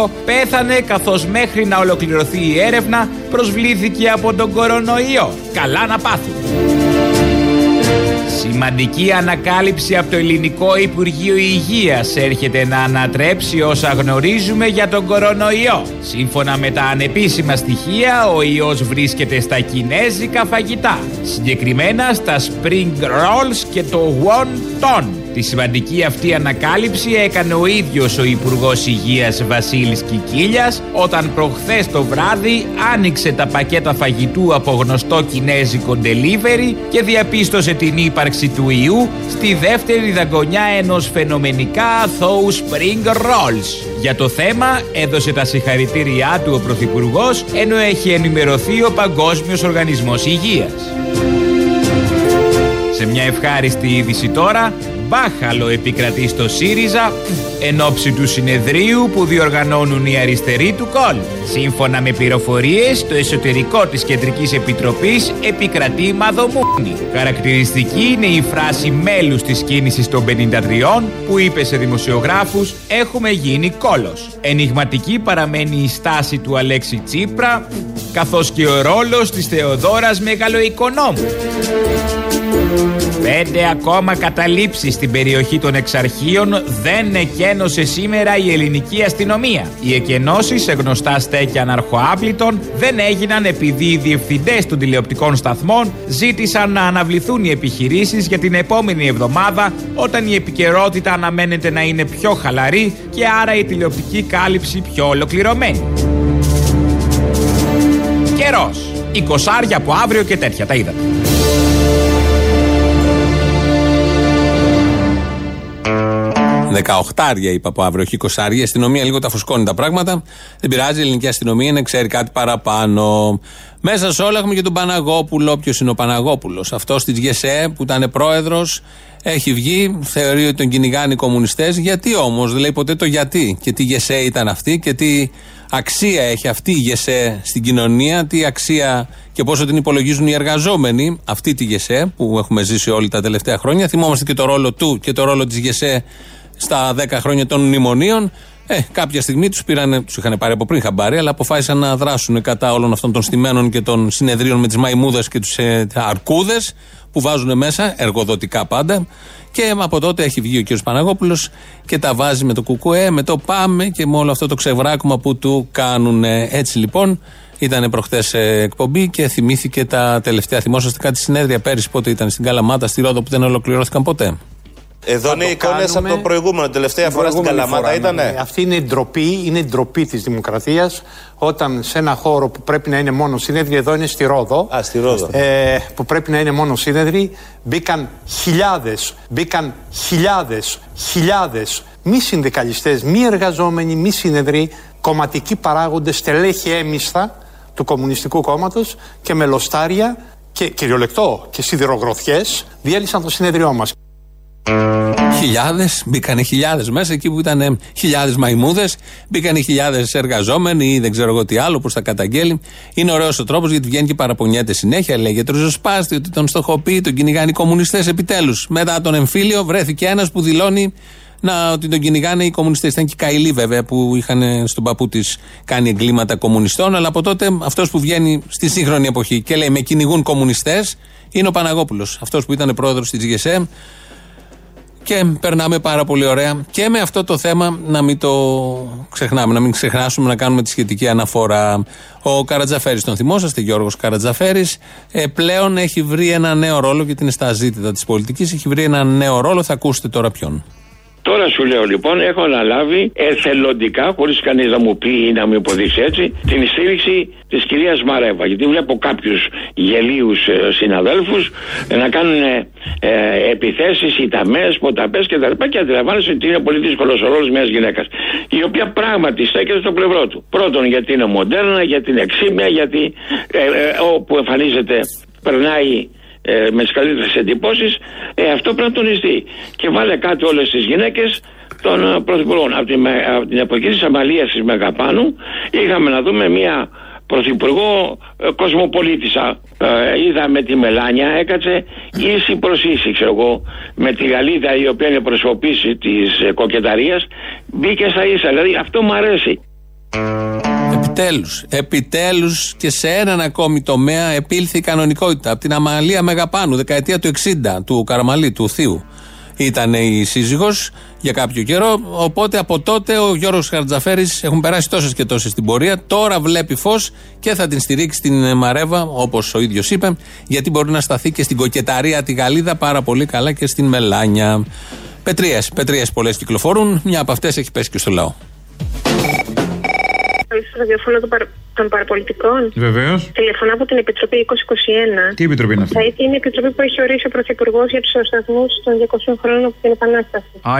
2% πέθανε καθώς μέχρι να ολοκληρωθεί η έρευνα προσβλήθηκε από τον κορονοϊό. Καλά να πάθουν. Σημαντική ανακάλυψη από το Ελληνικό Υπουργείο Υγείας έρχεται να ανατρέψει όσα γνωρίζουμε για τον κορονοϊό. Σύμφωνα με τα ανεπίσημα στοιχεία, ο ιός βρίσκεται στα κινέζικα φαγητά. Συγκεκριμένα στα spring rolls και το wonton. Τη σημαντική αυτή ανακάλυψη έκανε ο ίδιος ο Υπουργός Υγείας Βασίλης Κικίλιας όταν προχθές το βράδυ άνοιξε τα πακέτα φαγητού από γνωστό κινέζικο delivery και διαπίστωσε την ύπαρξη του ιού στη δεύτερη δαγκονιά ενός φαινομενικά αθώου spring rolls. Για το θέμα έδωσε τα συγχαρητήριά του ο Πρωθυπουργός ενώ έχει ενημερωθεί ο Παγκόσμιος Οργανισμός Υγείας. Σε μια ευχάριστη είδηση τώρα, μπάχαλο επικρατεί στο ΣΥΡΙΖΑ εν ώψη του συνεδρίου που διοργανώνουν οι αριστεροί του ΚΟΛ. Σύμφωνα με πληροφορίες, το εσωτερικό της Κεντρικής Επιτροπής επικρατεί μαδομούνι. Χαρακτηριστική είναι η φράση μέλους της κίνησης των 53 που είπε σε δημοσιογράφους «Έχουμε γίνει κόλος». Ενιγματική παραμένει η στάση του Αλέξη Τσίπρα καθώς και ο ρόλος της Θεοδόρας Μεγαλοοικονόμου. Πέντε ακόμα καταλήψεις στην περιοχή των εξαρχείων δεν εκένωσε σήμερα η ελληνική αστυνομία. Οι εκενώσεις σε γνωστά στέκια αναρχοάπλητων δεν έγιναν επειδή οι διευθυντές των τηλεοπτικών σταθμών ζήτησαν να αναβληθούν οι επιχειρήσεις για την επόμενη εβδομάδα όταν η επικαιρότητα αναμένεται να είναι πιο χαλαρή και άρα η τηλεοπτική κάλυψη πιο ολοκληρωμένη. Καιρός. Η κοσάρια από αύριο και τέτοια τα είδατε. Δεκαοχτάρια είπα από αύριο, όχι εικοσάρια. Η αστυνομία λίγο τα φουσκώνει τα πράγματα. Δεν πειράζει, η ελληνική αστυνομία να ξέρει κάτι παραπάνω. Μέσα σε όλα έχουμε και τον Παναγόπουλο. Ποιος είναι ο Παναγόπουλος, αυτός της ΓΕΣΕ που ήταν πρόεδρος, έχει βγει, θεωρεί ότι τον κυνηγάνε οι κομμουνιστές. Γιατί όμως, δεν λέει ποτέ το γιατί. Και τι ΓΕΣΕ ήταν αυτή και τι αξία έχει αυτή η ΓΕΣΕ στην κοινωνία, τι αξία και πόσο την υπολογίζουν οι εργαζόμενοι, αυτή τη ΓΕΣΕ που έχουμε ζήσει όλοι τα τελευταία χρόνια. Θυμόμαστε και το ρόλο του και το ρόλο της ΓΕΣΕ στα 10 χρόνια των μνημονίων. Ε, κάποια στιγμή τους πήραν, τους είχαν πάρει από πριν χαμπάρι, αλλά αποφάσισαν να δράσουν κατά όλων αυτών των στημένων και των συνεδρίων με τις μαϊμούδες και τους ε, αρκούδες που βάζουν μέσα, εργοδοτικά πάντα. Και από τότε έχει βγει ο κ. Παναγόπουλος και τα βάζει με το κουκουέ, με το πάμε και με όλο αυτό το ξεβράκωμα που του κάνουν. Έτσι λοιπόν, ήταν προχτέ εκπομπή και θυμήθηκε τα τελευταία. Θυμόσαστε κάτι συνέδρια πέρυσι πότε ήταν στην Καλαμάτα, στη Ρόδο που δεν ολοκληρώθηκαν ποτέ; Εδώ είναι εικόνες από το προηγούμενο. Τελευταία φορά στην Καλαμάτα ήταν. Αυτή είναι η ντροπή, είναι η ντροπή της δημοκρατίας όταν σε ένα χώρο που πρέπει να είναι μόνο σύνεδροι, εδώ είναι στη Ρόδο. Α, στη Ρόδο. Ε, που πρέπει να είναι μόνο σύνεδροι, μπήκαν χιλιάδες, μπήκαν χιλιάδες, χιλιάδες μη συνδικαλιστές, μη εργαζόμενοι, μη σύνεδροι, κομματικοί παράγοντες, στελέχη έμισθα του Κομμουνιστικού Κόμματος και μελοστάρια και κυριολεκτό και σιδηρογροθιές διέλυσαν το συνέδριό μας. Χιλιάδες, μπήκανε χιλιάδες μέσα εκεί που ήταν χιλιάδες μαϊμούδες, μπήκανε χιλιάδες εργαζόμενοι ή δεν ξέρω εγώ τι άλλο που τα καταγγέλει. Είναι ωραίος ο τρόπος γιατί βγαίνει και παραπονιέται συνέχεια. Λέγεται ριζοσπάστη ότι τον στοχοποιεί, τον κυνηγάνε οι κομμουνιστές επιτέλους. Μετά τον εμφύλιο βρέθηκε ένας που δηλώνει να, ότι τον κυνηγάνε οι κομμουνιστές. Ήταν και οι Καηλοί βέβαια που είχαν στον παππού της κάνει εγκλήματα κομμουνιστών. Αλλά από τότε αυτός που βγαίνει στη σύγχρονη εποχή και λέει με κυνηγούν κομμουνιστές είναι ο Παναγόπουλος. Αυτός που ήταν πρόεδρος της ΓΕΣΕ. Και περνάμε πάρα πολύ ωραία. Και με αυτό το θέμα να μην το ξεχνάμε, να μην ξεχνάσουμε να κάνουμε τη σχετική αναφορά. Ο Καρατζαφέρης, τον θυμόσαστε, Γιώργος Καρατζαφέρης, ε, πλέον έχει βρει ένα νέο ρόλο, γιατί είναι στα ζήτητα της πολιτικής. Έχει βρει ένα νέο ρόλο, θα ακούσετε τώρα ποιον. Τώρα σου λέω λοιπόν, έχω αναλάβει εθελοντικά, χωρίς κανείς να μου πει ή να μου υποδείξει έτσι, την στήριξη της κυρίας Μαρέβα. Γιατί βλέπω κάποιους γελίους ε, συναδέλφους ε, να κάνουν ε, επιθέσεις, ηταμές, ποταπές κτλ. Και αντιλαμβάνεσαι ότι είναι πολύ δύσκολο ο ρόλος μιας γυναίκας. Η οποία πράγματι στέκεται στο πλευρό του. Πρώτον, γιατί είναι μοντέρνα, γιατί είναι εξήμια, γιατί ε, ε, όπου εμφανίζεται περνάει ε, με τις καλύτερες εντυπώσεις, ε, αυτό πρέπει να τονιστεί. Και βάλε κάτω όλες τις γυναίκες των ε, πρωθυπουργών. Από την, από την εποχή της Αμαλίας της Μεγαπάνου είχαμε να δούμε μια πρωθυπουργό ε, κοσμοπολίτησα. Ε, είδαμε τη Μελάνια, έκατσε ίση προ ίση, ξέρω εγώ, με τη Γαλλίδα η οποία είναι προσωπήση της ε, κοκεταρίας. Μπήκε στα ίσα. Δηλαδή αυτό μου αρέσει. Επιτέλους. Επιτέλους και σε έναν ακόμη τομέα επήλθε η κανονικότητα. Από την Αμαλία Μεγαπάνου, δεκαετία του 60, του Καραμαλή, του Θείου. Ήταν η σύζυγος για κάποιο καιρό. Οπότε από τότε ο Γιώργος Χαρτζαφέρης έχουν περάσει τόσες και τόσες στην πορεία. Τώρα βλέπει φως και θα την στηρίξει την Μαρέβα, όπως ο ίδιος είπε, γιατί μπορεί να σταθεί και στην κοκεταρία τη Γαλλίδα πάρα πολύ καλά και στην Μελάνια. Πετρίε, πετρίε πολλές κυκλοφορούν. Μια από αυτές έχει πέσει και στο λαό στο ραδιόφωνο των, παρα... των παραπολιτικών. Βεβαίως. Τηλεφωνώ από την Επιτροπή 2021. Τι επιτροπή είναι αυτή; Θα είναι η επιτροπή που έχει ορίσει ο Πρωθυπουργός για τους σταθμούς των 200 χρόνων από την Επανάσταση. Α,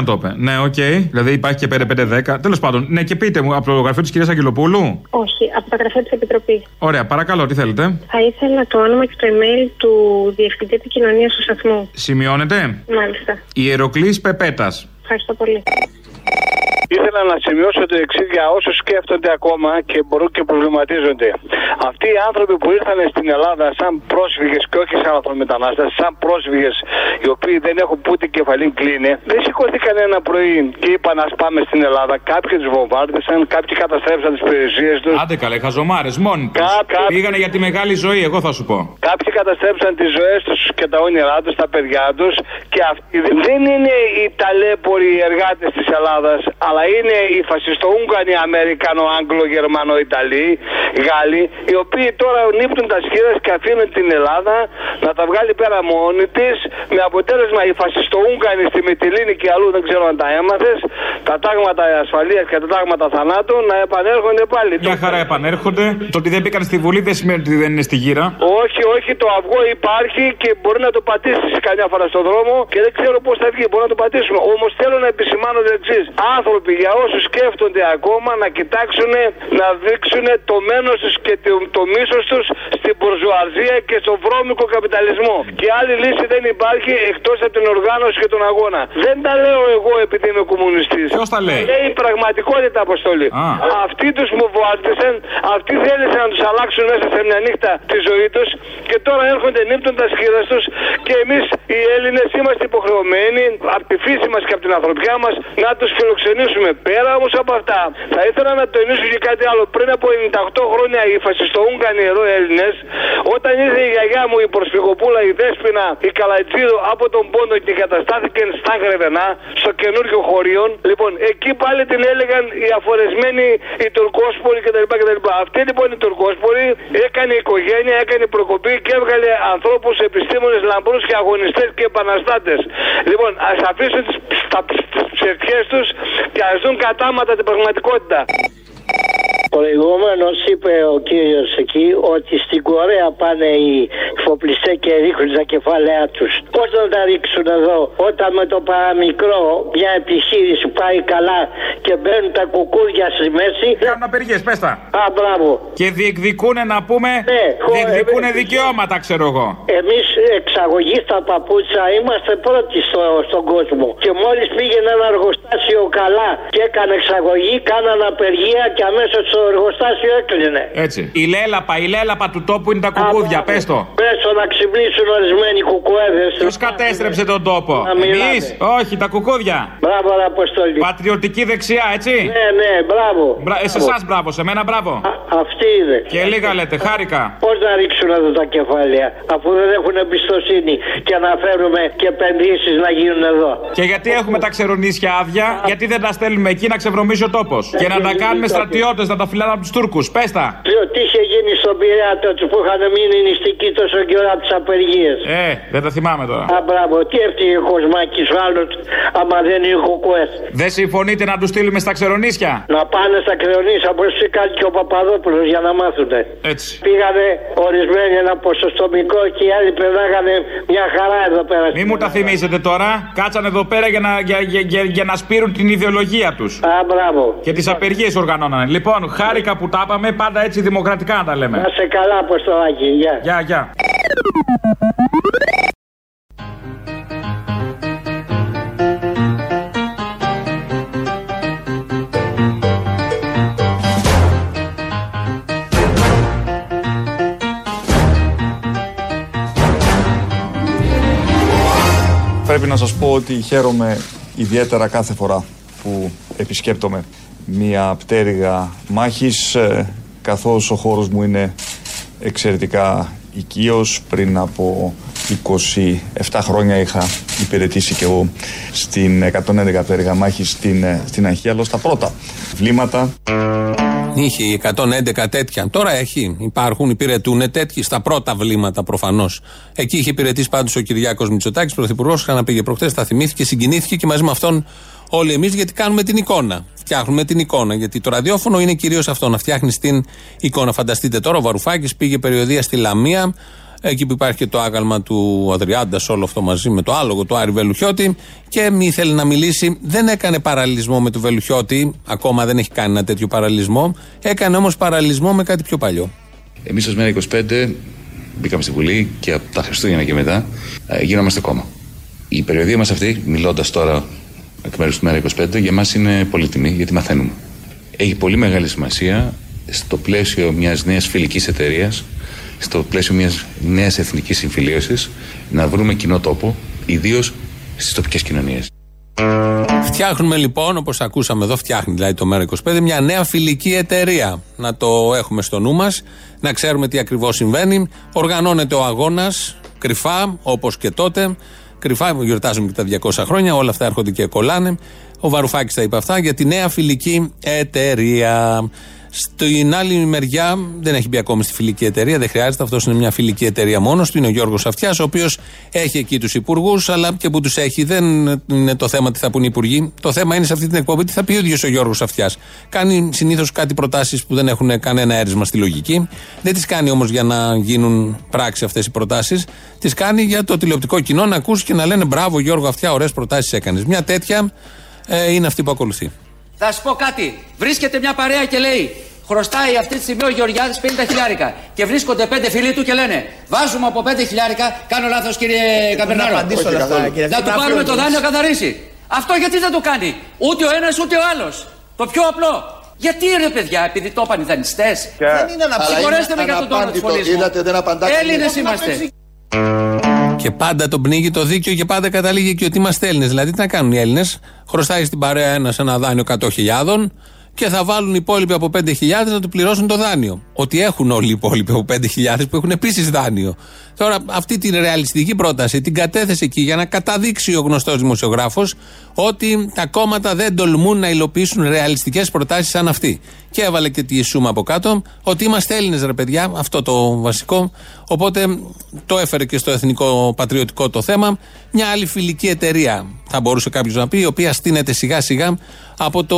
2021 το είπε. Ναι, OK. Okay. Δηλαδή υπάρχει και 5-5-10. Τέλος πάντων, ναι, και πείτε μου, από το γραφείο της κυρίας Αγγελοπούλου; Όχι, από το γραφείο της Επιτροπής. Ωραία, παρακαλώ, τι θέλετε; Θα ήθελα το όνομα και το email του Διευθυντή Επικοινωνίας του σταθμού. Σημειώνετε; Μάλιστα. Ιεροκλής Πεπέτας. Ευχαριστώ πολύ. Ήθελα να σημειώσω το εξής για όσους σκέφτονται ακόμα και μπορούν και προβληματίζονται. Αυτοί οι άνθρωποι που ήρθαν στην Ελλάδα σαν πρόσφυγες και όχι σαν ανθρωπομετανάστε, σαν πρόσφυγες οι οποίοι δεν έχουν που την κεφαλή κλείνει, δεν σηκώθηκαν ένα πρωί και είπαν Α πάμε στην Ελλάδα. Κάποιοι τους βομβάρδισαν, κάποιοι καταστρέψαν τις περιουσίες τους. Άντε καλέ, χαζομάρες μόνοι τους. Πήγανε για τη μεγάλη ζωή, εγώ θα σου πω. Κάποιοι καταστρέψαν τις ζωές τους και τα όνειρά τους, τα παιδιά τους και αυτοί δεν είναι οι ταλέποροι εργάτες της Ελλάδας, αλλά είναι οι φασιστοούγγανοι Αμερικανο, Άγγλο, Γερμανο, Ιταλοί, Γάλλοι, οι οποίοι τώρα νύπτουν τα σχήρα και αφήνουν την Ελλάδα να τα βγάλει πέρα μόνη της, με αποτέλεσμα οι φασιστοούγγανοι στη Μυτιλίνη και αλλού δεν ξέρω αν τα έμαθες, τα τάγματα ασφαλείας και τα τάγματα θανάτου να επανέρχονται πάλι. Μια χαρά επανέρχονται. Το ότι δεν μπήκαν στη Βουλή δεν σημαίνει ότι δεν είναι στη γύρα. Όχι, όχι, το αυγό υπάρχει και μπορεί να το πατήσεις καμιά φορά στον δρόμο και δεν ξέρω πώς θα βγει. Μπορεί να το πατήσουμε. Όμως θέλω να επισημάνω το εξής. Άνθρωποι για όσους σκέφτονται ακόμα να κοιτάξουν να δείξουν το μένος τους και το, το μίσος τους στην πορζουαρδία και στο βρώμικο καπιταλισμό. Και άλλη λύση δεν υπάρχει εκτός από την οργάνωση και τον αγώνα. Δεν τα λέω εγώ επειδή είμαι κομμουνιστής. Ποιος τα λέει; Λέει η πραγματικότητα αποστολή. Α. Αυτοί τους μου βοήθησαν, αυτοί θέλησαν να τους αλλάξουν μέσα σε μια νύχτα τη ζωή τους και τώρα έρχονται νύπτουν τα σχήρα τους και εμείς οι Έλληνες είμαστε υποχρεωμένοι από τη φύση μας και από την ανθρωπιά μας να τους φιλοξενήσουμε. Πέρα όμως από αυτά, θα ήθελα να τονίσω και κάτι άλλο. Πριν από 98 χρόνια οι φασιστοούγκανοι εδώ Έλληνες, όταν ήρθε η γιαγιά μου η προσφυγοπούλα, η Δέσποινα, η Καλατζίδο από τον Πόντο και καταστάθηκε στα Γρεβενά, στο καινούριο χωρίο. Λοιπόν, εκεί πάλι την έλεγαν οι αφορεσμένοι οι Τουρκόσποροι κτλ. κτλ. Αυτή λοιπόν η Τουρκόσπορη έκανε οικογένεια, έκανε προκοπή και έβγαλε ανθρώπους, επιστήμονες, λαμπρούς και αγωνιστές και επαναστάτες. Λοιπόν, ας αφήσουν τι ψευτιέ τους και ας δουν κατάματα την πραγματικότητα. Προηγουμένω είπε ο κύριος εκεί ότι στην Κορέα πάνε οι εφοπλιστέ και ρίχνουν τα κεφάλαιά τους. Πώς να τα ρίξουν εδώ, όταν με το παραμικρό μια επιχείρηση πάει καλά και μπαίνουν τα κουκούρια στη μέση; Κάνουν απεργίες, πες τα. Α, μπράβο. Και διεκδικούν να πούμε. Ναι, διεκδικούν ε, δικαιώματα, ξέρω εγώ. Εμείς εξαγωγής στα παπούτσα είμαστε πρώτοι στο, στον κόσμο. Και μόλις πήγαινε ένα εργοστάσιο καλά και έκανε εξαγωγή, κάνανε απεργία και αμέσως το εργοστάσιο έκλεινε. Έτσι. Η λέλαπα, η λέλαπα του τόπου είναι τα κουκούδια, πες το. Πες το να ξυπνήσουν ορισμένοι κουκουέδες. Ποιος κατέστρεψε τον τόπο; Να μιλάνε. Εμείς, όχι, τα κουκούδια. Μπράβο, ρε Αποστολή. Πατριωτική δεξιά, έτσι. Ναι, ναι, μπράβο. Μπρα... Ε, σε εσά μπράβο, σε μένα μπράβο. Αυτή είναι. Και λίγα λέτε, χάρηκα. Πώς να ρίξουν εδώ τα κεφάλαια, αφού δεν έχουν εμπιστοσύνη και να φέρουμε και επενδύσεις να γίνουν εδώ. Και γιατί έχουμε τα ξερονίσια άδεια, γιατί δεν τα στέλνουμε εκεί να ξεβρωμίσει ο τόπος. Και να τα κάνουμε στρατιώτες, να τα φυλάνε από τους Τούρκους. Πες τα. Τι είχε γίνει στον Πειραιά τότε που είχαν μείνει νηστικοί τόσο καιρό από τις απεργίες; Ε, δεν τα θυμάμαι τώρα. Α, μπράβο, τι έφτιαξε ο Κοσμάκης άλλο, άμα δεν είναι ο Κουκουές. Δεν συμφωνείτε να τους στείλουμε στα ξερονίσια; Να πάνε στα ξερονίσια όπω κάνει και ο Παπαδόπουλος για να μάθουν. Έτσι. Πήγανε ορισμένοι ένα ποσοστομικό και οι άλλοι περνάγανε μια χαρά εδώ πέρα. Μη μου τα θυμίζετε τώρα. Κάτσαν εδώ πέρα για να, για, για, για, για να σπείρουν την ιδεολογία τους. Α, μπράβο. Και τις απεργίες οργανώνανε. Λοιπόν, χάρηκα που τα είπαμε, πάντα έτσι δημοκρατικά να τα λέμε. Να σε καλά, Αποστολάκη. Γεια. Γεια, γεια. Πρέπει να σας πω ότι χαίρομαι ιδιαίτερα κάθε φορά που επισκέπτομαι μια πτέρυγα μάχης ε, καθώς ο χώρος μου είναι εξαιρετικά οικείος. Πριν από 27 χρόνια είχα υπηρετήσει και εγώ στην 111 πτέρυγα μάχης στην, ε, στην Αγία, αλλά στα πρώτα βλήματα. Είχε 111 τέτοια. Τώρα έχει. Υπάρχουν, υπηρετούν τέτοιοι στα πρώτα βλήματα προφανώς. Εκεί είχε υπηρετήσει πάντως ο Κυριάκος Μητσοτάκης, πρωθυπουργός. Ξαναπήγε προχθές, τα θυμήθηκε, συγκινήθηκε και μαζί με αυτόν όλοι εμείς γιατί κάνουμε την εικόνα. Φτιάχνουμε την εικόνα. Γιατί το ραδιόφωνο είναι κυρίως αυτό, να φτιάχνεις την εικόνα. Φανταστείτε τώρα, ο Βαρουφάκης πήγε περιοδία στη Λαμία, εκεί που υπάρχει και το άγαλμα του Αδριάντας, όλο αυτό μαζί με το άλογο του Άρη Βελουχιώτη και μη ήθελε να μιλήσει. Δεν έκανε παραλληλισμό με του Βελουχιώτη, ακόμα δεν έχει κάνει ένα τέτοιο παραλληλισμό. Έκανε όμως παραλληλισμό με κάτι πιο παλιό. Εμείς ως Μέρα 25 μπήκαμε στη Βουλή και από τα Χριστούγεννα και μετά ε, γίνομαστε κόμμα. Η περιοδία μας αυτή, μιλώντας τώρα εκ μέρους του Μέρα 25, για μας είναι πολύτιμη γιατί μαθαίνουμε. Έχει πολύ μεγάλη σημασία στο πλαίσιο μιας νέας φιλικής εταιρείας, στο πλαίσιο μιας νέας εθνικής συμφιλίωσης, να βρούμε κοινό τόπο, ιδίως στις τοπικές κοινωνίες. Φτιάχνουμε λοιπόν, όπως ακούσαμε εδώ, φτιάχνει δηλαδή το ΜΕΡΑ25, μια νέα φιλική εταιρεία. Να το έχουμε στο νου μας, να ξέρουμε τι ακριβώς συμβαίνει. Οργανώνεται ο αγώνας κρυφά, όπως και τότε. Κρυφά, γιορτάζουμε και τα 200 χρόνια, όλα αυτά έρχονται και κολλάνε. Ο Βαρουφάκης τα είπε αυτά για τη νέα φιλική εταιρεία. Στην άλλη μεριά δεν έχει μπει ακόμη στη φιλική εταιρεία, δεν χρειάζεται. Αυτός είναι μια φιλική εταιρεία μόνος του. Είναι ο Γιώργος Αυτιάς, ο οποίος έχει εκεί τους υπουργούς, αλλά και που τους έχει δεν είναι το θέμα τι θα πούν οι υπουργοί. Το θέμα είναι σε αυτή την εκπομπή τι θα πει ο ίδιος ο Γιώργος Αυτιάς. Κάνει συνήθως κάτι προτάσεις που δεν έχουν κανένα έρισμα στη λογική. Δεν τις κάνει όμως για να γίνουν πράξη αυτές οι προτάσεις. Τις κάνει για το τηλεοπτικό κοινό να ακούσει και να λένε μπράβο Γιώργο Αυτιά, ωραίες προτάσεις έκανες. Μια τέτοια ε, είναι αυτή που ακολουθεί. Θα σου πω κάτι. Βρίσκεται μια παρέα και λέει χρωστάει αυτή τη στιγμή ο Γεωργιάδης 50 χιλιάρικα. Και βρίσκονται πέντε φίλοι του και λένε Βάζουμε από 5 χιλιάρικα. Κάνω λάθος κύριε Καπερνάρο. Να απαντήσω όλα αυτά, κύριε. Να του πάρουμε το δάνειο καθαρίσει. Αυτό γιατί δεν το κάνει. Ούτε ο ένας ούτε ο άλλος. Το πιο απλό. Γιατί ρε παιδιά, επειδή το είπαν οι δανειστές; Δεν είναι αναπάντητο. Συγχωρέστε με για τον τόνο τη φωνή. Είδατε, δεν απαντάτε. Έλληνες είμαστε. Και πάντα τον πνίγει το δίκαιο και πάντα καταλήγει και ότι είμαστε Έλληνες. Δηλαδή, τι να κάνουν οι Έλληνες, χρωστάει στην παρέα ένας ένα δάνειο 100.000 και θα βάλουν οι υπόλοιποι από 5.000 να του πληρώσουν το δάνειο. Ότι έχουν όλοι οι υπόλοιποι από 5.000 που έχουν επίσης δάνειο. Τώρα, αυτή την ρεαλιστική πρόταση την κατέθεσε εκεί για να καταδείξει ο γνωστός δημοσιογράφος ότι τα κόμματα δεν τολμούν να υλοποιήσουν ρεαλιστικές προτάσεις σαν αυτή. Και έβαλε και τη σούμα από κάτω ότι είμαστε Έλληνες, ρε παιδιά, αυτό το βασικό. Οπότε το έφερε και στο εθνικό πατριωτικό το θέμα. Μια άλλη φιλική εταιρεία, θα μπορούσε κάποιος να πει, η οποία στείνεται σιγά σιγά από, το,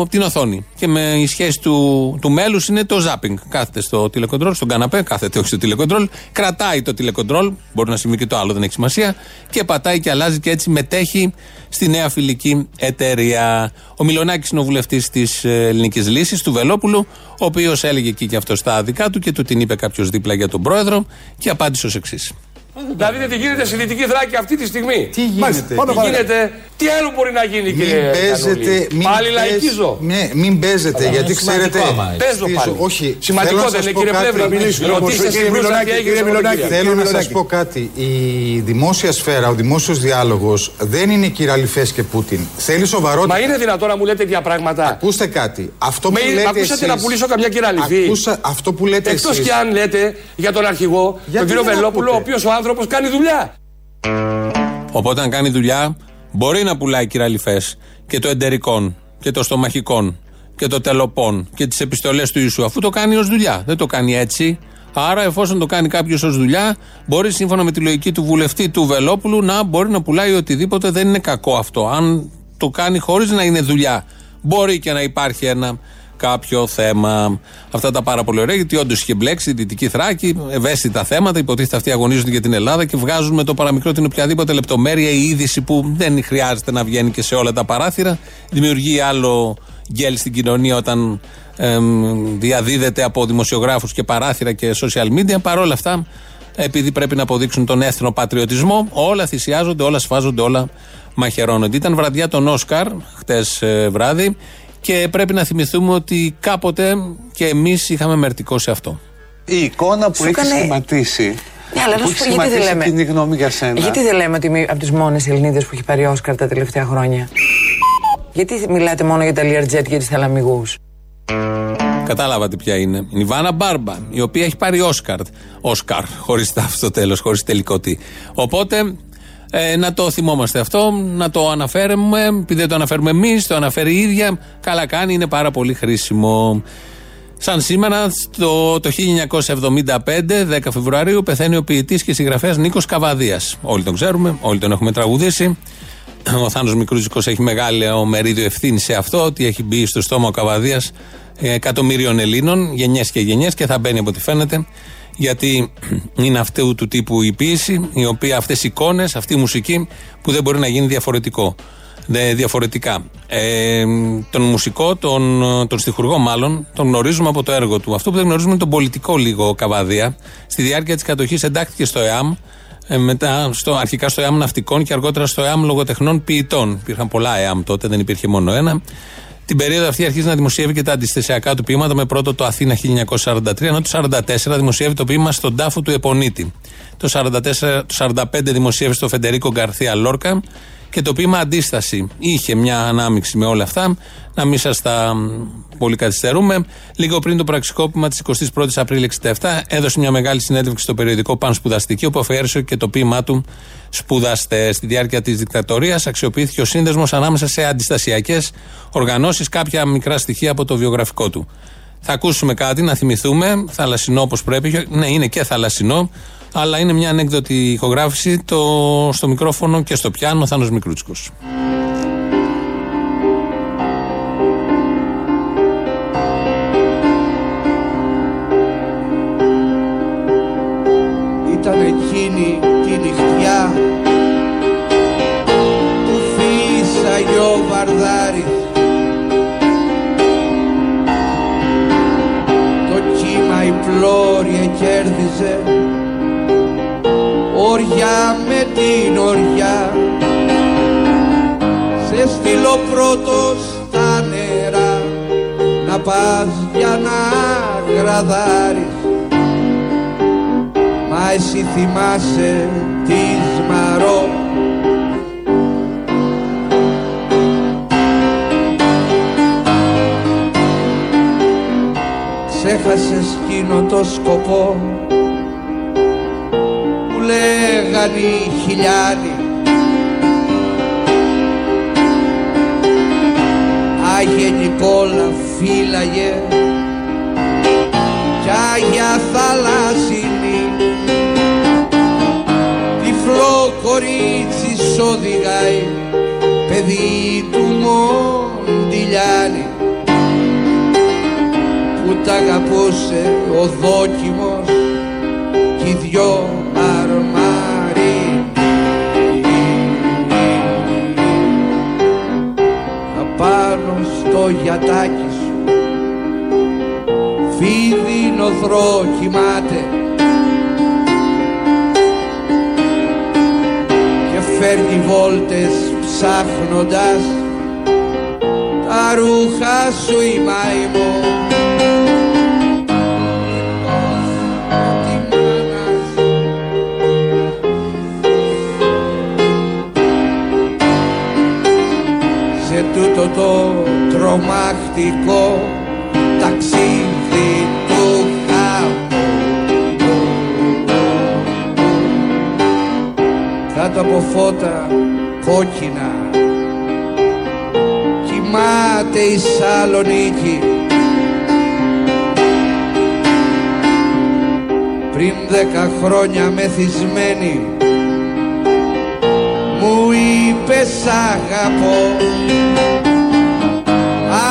από την οθόνη. Και με η σχέση του, του μέλους είναι το zapping. Κάθεται στο τηλεκοντρόλ, στον καναπέ, κάθεται όχι στο τηλεκοντρόλ, κρατάει το τηλεκοντρόλ, μπορεί να συμβεί και το άλλο, δεν έχει σημασία, και πατάει και αλλάζει και έτσι μετέχει στη νέα φιλική εταιρεία. Ο Μιλονάκη είναι ο βουλευτής της Ελληνικής Λύσης, του Βελόπουλου, ο οποίος έλεγε εκεί και αυτό στα δικά του και του την είπε κάποιος δίπλα για τον πρόεδρο και απάντησε ως εξής. Να δείτε τι γίνεται στη Δυτική Θράκη αυτή τη στιγμή. Τι γίνεται; Τι γίνεται; Τι άλλο μπορεί να γίνει, Μην κύριε παίζετε. Κανούλη. Πάλι λαϊκίζω. Ναι, μην παίζετε, γιατί ξέρετε. Παίζω πάλι. Όχι, Σημαντικό θέλω να δεν σας είναι, πω κύριε κάτι. Πλεύρη. Ρωτήστε στην Μπρούσα τι έγινε στο Μελονάκι. Θέλω να σας πω κάτι. Η δημόσια σφαίρα, ο δημόσιος διάλογος δεν είναι κυραλιφές και Πούτιν. Θέλει σοβαρότητα. Μα είναι δυνατόν να μου λέτε τέτοια πράγματα; Ακούστε κάτι. Αυτό Με, που μ' λέτε ακούσατε εσείς- να πουλήσω καμιά κυραλιφή; Ακούσα- αυτό που λέτε Εκτός εσείς- και αν λέτε για τον αρχηγό, τον κύριο δεν Βελόπουλο, ο ακούτε; οποίος ο άνθρωπος κάνει δουλειά. Οπότε, αν κάνει δουλειά, μπορεί να πουλάει κυραλιφές και το εντερικών και το στομαχικών και το τελοπών και τις επιστολές του Ιησού, αφού το κάνει ως δουλειά. Δεν το κάνει έτσι. Άρα, εφόσον το κάνει κάποιος ως δουλειά, μπορεί σύμφωνα με τη λογική του βουλευτή του Βελόπουλου να μπορεί να πουλάει οτιδήποτε. Δεν είναι κακό αυτό. Αν το κάνει χωρίς να είναι δουλειά, μπορεί και να υπάρχει ένα κάποιο θέμα. Αυτά τα πάρα πολύ ωραία, γιατί όντως είχε μπλέξει η Δυτική Θράκη, ευαίσθητα θέματα. Υποτίθεται αυτοί αγωνίζονται για την Ελλάδα και βγάζουν με το παραμικρό την οποιαδήποτε λεπτομέρεια η είδηση που δεν χρειάζεται να βγαίνει και σε όλα τα παράθυρα. Δημιουργεί άλλο γκέλ στην κοινωνία όταν εμ, διαδίδεται από δημοσιογράφους και παράθυρα και social media. Παρ' όλα αυτά, επειδή πρέπει να αποδείξουν τον έθνο πατριωτισμό, όλα θυσιάζονται, όλα σφάζονται, όλα μαχαιρώνονται. Ήταν βραδιά των Όσκαρ, χτες βράδυ, και πρέπει να θυμηθούμε ότι κάποτε και εμείς είχαμε μερτικό σε αυτό. Η εικόνα που Σου έχει έκανε- σχηματίσει. Ναι, αλλά να που σου έχει πω γιατί δεν σχηματίσει λέμε. κοινή γνώμη για σένα. Γιατί δεν λέμε ότι είμαι από τις μόνες Ελληνίδες που έχει πάρει Όσκαρ τα τελευταία χρόνια; Γιατί μιλάτε μόνο για τα Learjet και του θαλαμιγούς; Κατάλαβατε ποια είναι. Είναι η Βάνα Μπάρμπα, η οποία έχει πάρει Όσκαρ. Όσκαρ, χωρίς τα στο τέλος, χωρίς τελικό τι. Οπότε ε, να το θυμόμαστε αυτό, να το αναφέρουμε, επειδή δεν το αναφέρουμε εμείς, το αναφέρει η ίδια. Καλά κάνει, είναι πάρα πολύ χρήσιμο. Σαν σήμερα, το, το 1975, 10 Φεβρουαρίου, πεθαίνει ο ποιητής και συγγραφέας Νίκος Καβαδίας. Όλοι τον ξέρουμε, όλοι τον έχουμε τραγουδήσει. Ο Θάνος Μικρούτσικος έχει μεγάλο μερίδιο ευθύνη σε αυτό, ότι έχει μπει στο στόμα ο Καβαδίας εκατομμύριων Ελλήνων, γενιές και γενιές, και θα μπαίνει από ό,τι φαίνεται, γιατί είναι αυτού του τύπου η ποίηση, η οποία αυτές οι εικόνες, αυτή η μουσική που δεν μπορεί να γίνει διαφορετικό. Δε, διαφορετικά. Ε, τον μουσικό, τον, τον στιχουργό μάλλον, τον γνωρίζουμε από το έργο του. Αυτό που δεν γνωρίζουμε είναι τον πολιτικό λίγο Καβαδία. Στη διάρκεια της κατοχής εντάχθηκε στο ΕΑΜ, ε, μετά στο, αρχικά στο ΕΑΜ ναυτικών και αργότερα στο ΕΑΜ λογοτεχνών ποιητών. Υπήρχαν πολλά ΕΑΜ τότε, δεν υπήρχε μόνο ένα. Την περίοδο αυτή αρχίζει να δημοσιεύει και τα αντιστασιακά του ποίηματα με πρώτο το Αθήνα 1943, ενώ το 1944 δημοσιεύει το ποίημα στον τάφο του Επονίτη. Το 1944, το 45 δημοσιεύει στο Φεντερίκο Γκαρθία Λόρκα και το ποίημα Αντίσταση. Είχε μια ανάμειξη με όλα αυτά. Να μην σας τα μ, πολύ καθυστερούμε. Λίγο πριν το πραξικόπημα της 21η Απρίλη 67, έδωσε μια μεγάλη συνέντευξη στο περιοδικό Παν Σπουδαστική, όπου αφιέρωσε και το ποίημά του Σπουδαστές. Στη διάρκεια της δικτατορίας αξιοποιήθηκε ο σύνδεσμος ανάμεσα σε αντιστασιακές οργανώσεις, κάποια μικρά στοιχεία από το βιογραφικό του. Θα ακούσουμε κάτι, να θυμηθούμε, θαλασσινό όπως πρέπει. Ναι, είναι και θαλασσινό, αλλά είναι μια ανέκδοτη ηχογράφηση το, στο μικρόφωνο και στο πιάνο ο Θάνος Μικρούτσικος. Ήταν εκείνη τη νυχτιά που φύσαγε ο Βαρδάρης Το κύμα η πλώρια κέρδιζε οριά με την οριά. Σε στείλω πρώτος στα νερά να πας για να γραδάρεις. Μα εσύ θυμάσαι της Μαρό. Ξέχασες εκείνο το σκοπό που λέγαν οι χιλιάδοι Άγιε Νικόλα φύλαγε κι Άγια Θαλάσσινη τυφλό κορίτσι σ' οδηγάει παιδί του Μοντιλιάνη που τ' αγαπούσε ο δόκιμος κι οι δυο ο γιατάκης Φίδι νοθρό κοιμάται. Και φέρνει βόλτες ψάχνοντας Τα ρούχα σου η μαϊμό σε τούτο το τρομακτικό ταξίδι του χαμού κάτω από φώτα κόκκινα. Κοιμάται η Σαλονίκη πριν δέκα χρόνια μεθυσμένη μου είπες σ' αγαπώ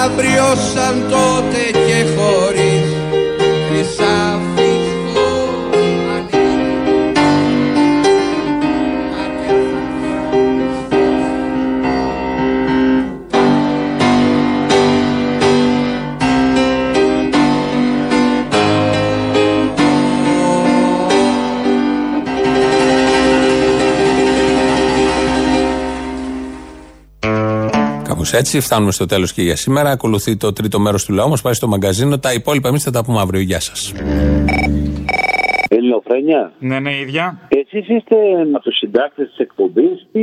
αύριο σαν τότε και χωρίς χρυσάφισκο έτσι φτάνουμε στο τέλος και για σήμερα. Ακολουθεί το τρίτο μέρος του λαού μας. Πάει στο μαγκαζίνο. Τα υπόλοιπα εμείς θα τα πούμε αύριο. Γεια σας. Ελληνοφρένια. Ναι, ναι, ίδια. Εσείς είστε από τους συντάκτες της εκπομπής ή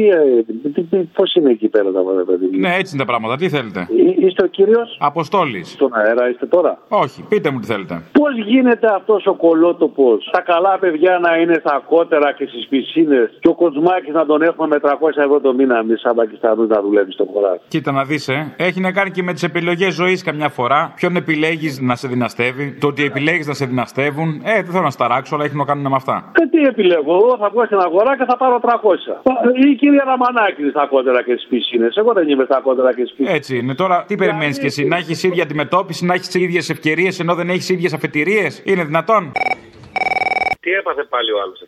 πώς είναι εκεί πέρα τα πράγματα, παιδί μου; Ναι, έτσι είναι τα πράγματα. Τι θέλετε; Εί- Είστε ο κύριος; Αποστόλης. στον αέρα, είστε τώρα; Όχι, πείτε μου τι θέλετε. Πώς γίνεται αυτός ο κολότοπος, τα καλά παιδιά να είναι στα κότερα και στις πισίνες και ο Κοτσμάκη να τον έχουμε με 300 ευρώ το μήνα εμείς σαν Πακιστανούς να δουλεύεις στο χωράς. Κοίτα να δεις, ε. Έχει να κάνει και με τις επιλογές ζωής καμιά φορά. Ποιον επιλέγεις να σε δυναστεύει. Το ότι επιλέγεις να σε δυναστεύουν. Ε, δεν θέλω να σταράξω, αλλά έχει να κάνει με αυτά. Και τι επιλέγω, εγώ θα βγω στην αγορά και θα πάρω 300. Ή η κυρία Ραμανάκη στα κότερα και στις πισίνες. Εγώ δεν είμαι στα κότερα και στις πισίνες. Έτσι είναι. Τώρα τι περιμένεις κι εσύ, να έχεις ίδια αντιμετώπιση, να έχεις ίδιες ευκαιρίες ενώ δεν έχεις ίδιες αφετηρίες; Είναι δυνατόν; Τι έπαθε πάλι ο άλλος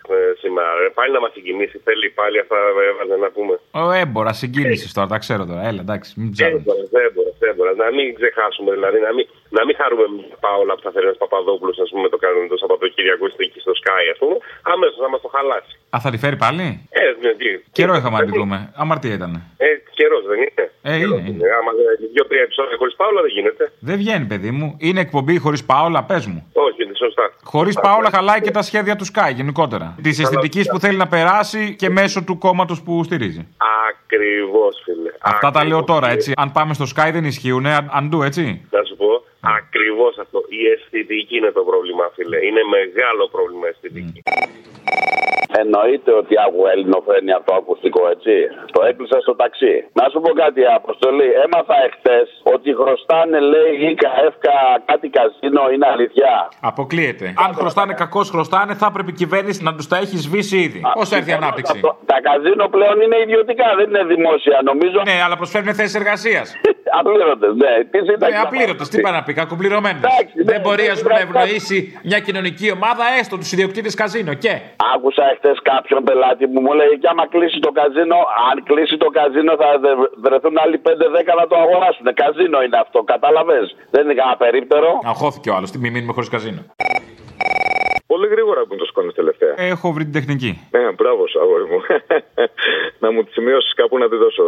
σήμερα, ρε. πάλι να μας συγκινήσει. Θέλει πάλι αυτά έβαζε να πούμε. Ο έμπορα, συγκίνηση τώρα, τα ξέρω τώρα. Έλα, εντάξει, μην ψάχνεις. Έμπορα, έμπορα, έμπορα. Να μην ξεχάσουμε δηλαδή, να μην, να μην χαρούμε με τα Πάολα που θα φέρει ένα Παπαδόπουλος, ας πούμε, το κάνουμε το Σαββατοκύριακο στην εκεί στο Sky, ας πούμε. Αμέσω να μας το χαλάσει. Α, θα τη φέρει πάλι; Ε, ναι, τι. Καιρό είχαμε να τη δούμε. Αμαρτία ήταν. Ε, καιρός δεν είναι. Ε, είναι. είναι. Άμα δεν- δύο-τρία επεισόδια χωρίς Πάολα δεν γίνεται. Δεν βγαίνει, παιδί μου. Είναι εκπομπή χωρίς Πάολα, πες μου. Όχι, είναι σωστά. Χωρίς Πάολα χαλάει και τα σχέδια του Sky γενικότερα. Της αισθητικής που θέλει να περάσει και μέσω του κόμματος που στηρίζει. Ακριβώς, φίλε. Αυτά τα λέω τώρα, έτσι. Αν πάμε στο Sky δεν ισχύουν, αντού, έτσι. Να σου πω, ακριβώς αυτό. Η αισθητική είναι το πρόβλημα, φίλε. Είναι μεγάλο πρόβλημα η αισθητική. Εννοείται ότι άκουγα ελληνοφρένια από το ακουστικό, έτσι. Το έκλεισα στο ταξί. Να σου πω κάτι, Αποστολή. Έμαθα εχθές ότι χρωστάνε, λέει, η ΚΑΕΦΚΑ κάτι καζίνο, είναι αλήθεια. Αποκλείεται. Αν χρωστάνε κακώς χρωστάνε, θα έπρεπε η κυβέρνηση να τους τα έχει σβήσει ήδη. Πώς έρθει η ανάπτυξη; Τα καζίνο πλέον είναι ιδιωτικά, δεν είναι δημόσια, νομίζω. Ναι, αλλά προσφέρουν θέσεις εργασίας. Απλήρωτες, ναι. Τι σύνταξη Ναι, θα απλήρωτες, τι πάνε να πει, κακοπληρωμένε. ναι, Δεν μπορεί ας πούμε, να ευνοήσει μια κοινωνική ομάδα, έστω τους ιδιοκτήτες καζίνο. Και. Άκουσα εχθές κάποιον πελάτη που μου λέει: Και άμα κλείσει το καζίνο, αν κλείσει το καζίνο, θα δε- βρεθούν άλλοι 5-10 να το αγοράσουν. Καζίνο είναι αυτό, κατάλαβες; Δεν είναι κανένα περίπτερο. Αγχώθηκε ο άλλος, τι μη μείνουμε χωρίς καζίνο. Πολύ γρήγορα που το σκόνη τελευταία. Έχω βρει την τεχνική. Ναι, μπράβο, σου, αγόρι μου. να μου τη σημειώσεις κάπου να τη δώσω.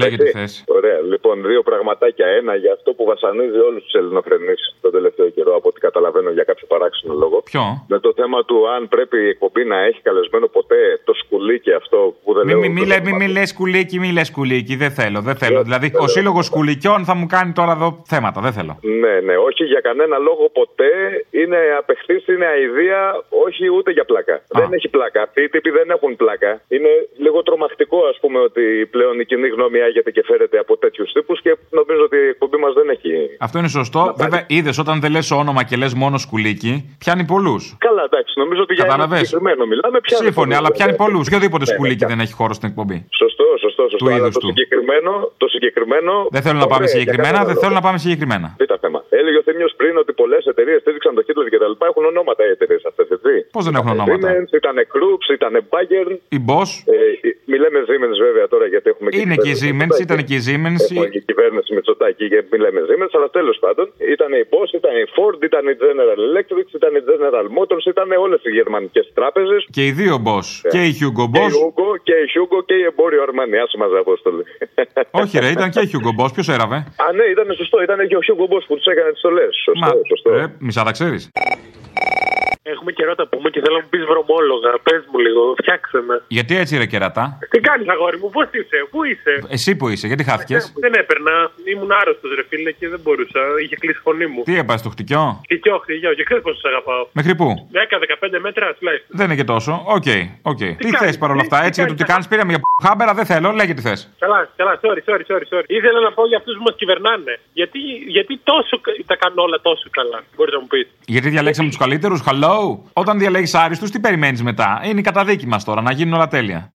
Λέγε τι Έτσι. θες. Ωραία. Λοιπόν, δύο πραγματάκια. Ένα για αυτό που βασανίζει όλους τους Ελληνοφρενείς τον τελευταίο καιρό, από ό,τι καταλαβαίνω για κάποιο παράξενο λόγο. Ποιο; Με το θέμα του αν πρέπει η εκπομπή να έχει καλεσμένο ποτέ το σκουλίκι αυτό που δεν Μη, λέω. μη, μη, λέ- μη, μη λες κουλίκι, μη λες κουλίκι. Δεν θέλω, δεν θέλω. Δηλαδή, ο σύλλογος κουλικιών θα μου κάνει τώρα εδώ θέματα. Δεν θέλω. Ναι, ναι, όχι για κανένα λόγο ποτέ. Είναι απεχθής, είναι αηδία, όχι ούτε για πλάκα. Δεν έχει πλάκα. Αυτοί οι τύποι δεν έχουν πλάκα. Είναι λίγο τρομακτικό, ας πούμε, ότι πλέον η κοινή γνώμη άγεται και φέρεται από τέτοιους τύπους και νομίζω ότι η εκπομπή μας δεν έχει. Αυτό είναι σωστό. Βέβαια, είδες όταν δεν λες όνομα και λες μόνος σκουλίκι, πιάνει πολλούς. Καλά, εντάξει, νομίζω ότι για ένα Κατάλαβες. συγκεκριμένο μιλάμε πια. Σύμφωνοι, αλλά πιάνει πολλούς. Και οδήποτε Ναι, σκουλίκι ναι. δεν έχει χώρο στην εκπομπή. Σωστό, σωστό, σωστό. Του αλλά είδους το του. συγκεκριμένο, το συγκεκριμένο. Δεν θέλω να πάμε Ωραία, για συγκεκριμένα, κανένα δεν λόγο. θέλω να πάμε συγκεκριμένα. Δείτε θέμα. Έλεγε ο Θήμιος πριν ότι πολλές εταιρείες στήριξαν το Hitler και τα λοιπά. Έχουν ονόματα οι εταιρείες αυτές, έτσι. Πώς δεν έχουν ονόματα; Siemens, ήταν Krups, ήταν Bayern. Η Bosch; Ε, Μη λέμε Siemens βέβαια τώρα γιατί έχουμε και. Είναι και η κυβέρνηση Siemens, Μητσοτάκη. ήταν και η Siemens. Έχουμε και κυβέρνηση με τσοτάκι και μη λέμε Siemens, αλλά τέλος πάντων ήταν η Bosch, ήταν η Ford, ήταν η General Electric, ήταν η General Motors, ήταν όλες οι γερμανικές τράπεζες. Και οι δύο boss. Και η Hugo Και η Boss. Hugo και η Hugo και η εμπόριο Αρμάνι. Άσε μαζί, Απόστολη. Όχι, ρε, ήταν και η Hugo Boss. Ποιος έραβε; Α, ναι, ήταν σωστό. Ήταν και ο Hugo Boss που τους έκανε τις στολές. Σωστό, Μα, σωστό. ρε, μισά τα ξέρεις. Έχουμε καιρό τα πούμε και θέλω να μου πεις βρωμόλογα. Πες μου λίγο, φτιάξε με. Γιατί έτσι ρε κερατά; Τι κάνεις, αγόρι μου, πώς είσαι, πού είσαι; Εσύ που είσαι, γιατί χάθηκε; Δεν έπαιρνα, ήμουν άρρωστος ρε φίλε και δεν μπορούσα. Είχε κλείσει η φωνή μου. Τι έπαθες, το χτικιό; Χτικιό, χτικιό, και ξέρεις πόσο σε αγαπάω. Μέχρι πού; 10-15 μέτρα τουλάχιστον. Δεν είναι και τόσο. Οκ, οκ. Τι κάνεις, θε παρόλα τι- αυτά, τι έτσι για το τι κάνεις, κάνεις. Πήραμε για χάμπερα, δεν θέλω. Λέγε τι θες. Καλά, καλά, sorry, sorry, sorry, sorry. Ήθελα να πω για αυτούς που μας κυβερνάνε. Γιατί, γιατί τόσο, κα- τα κάνουν όλα τόσο καλά, μπορείς να μου πεις. Γιατί διαλέξαμε τους καλύτερους. Hello. Όταν διαλέγεις άριστους, τι περιμένεις μετά; Είναι η καταδίκη μας τώρα, να γίνουν όλα τέλεια.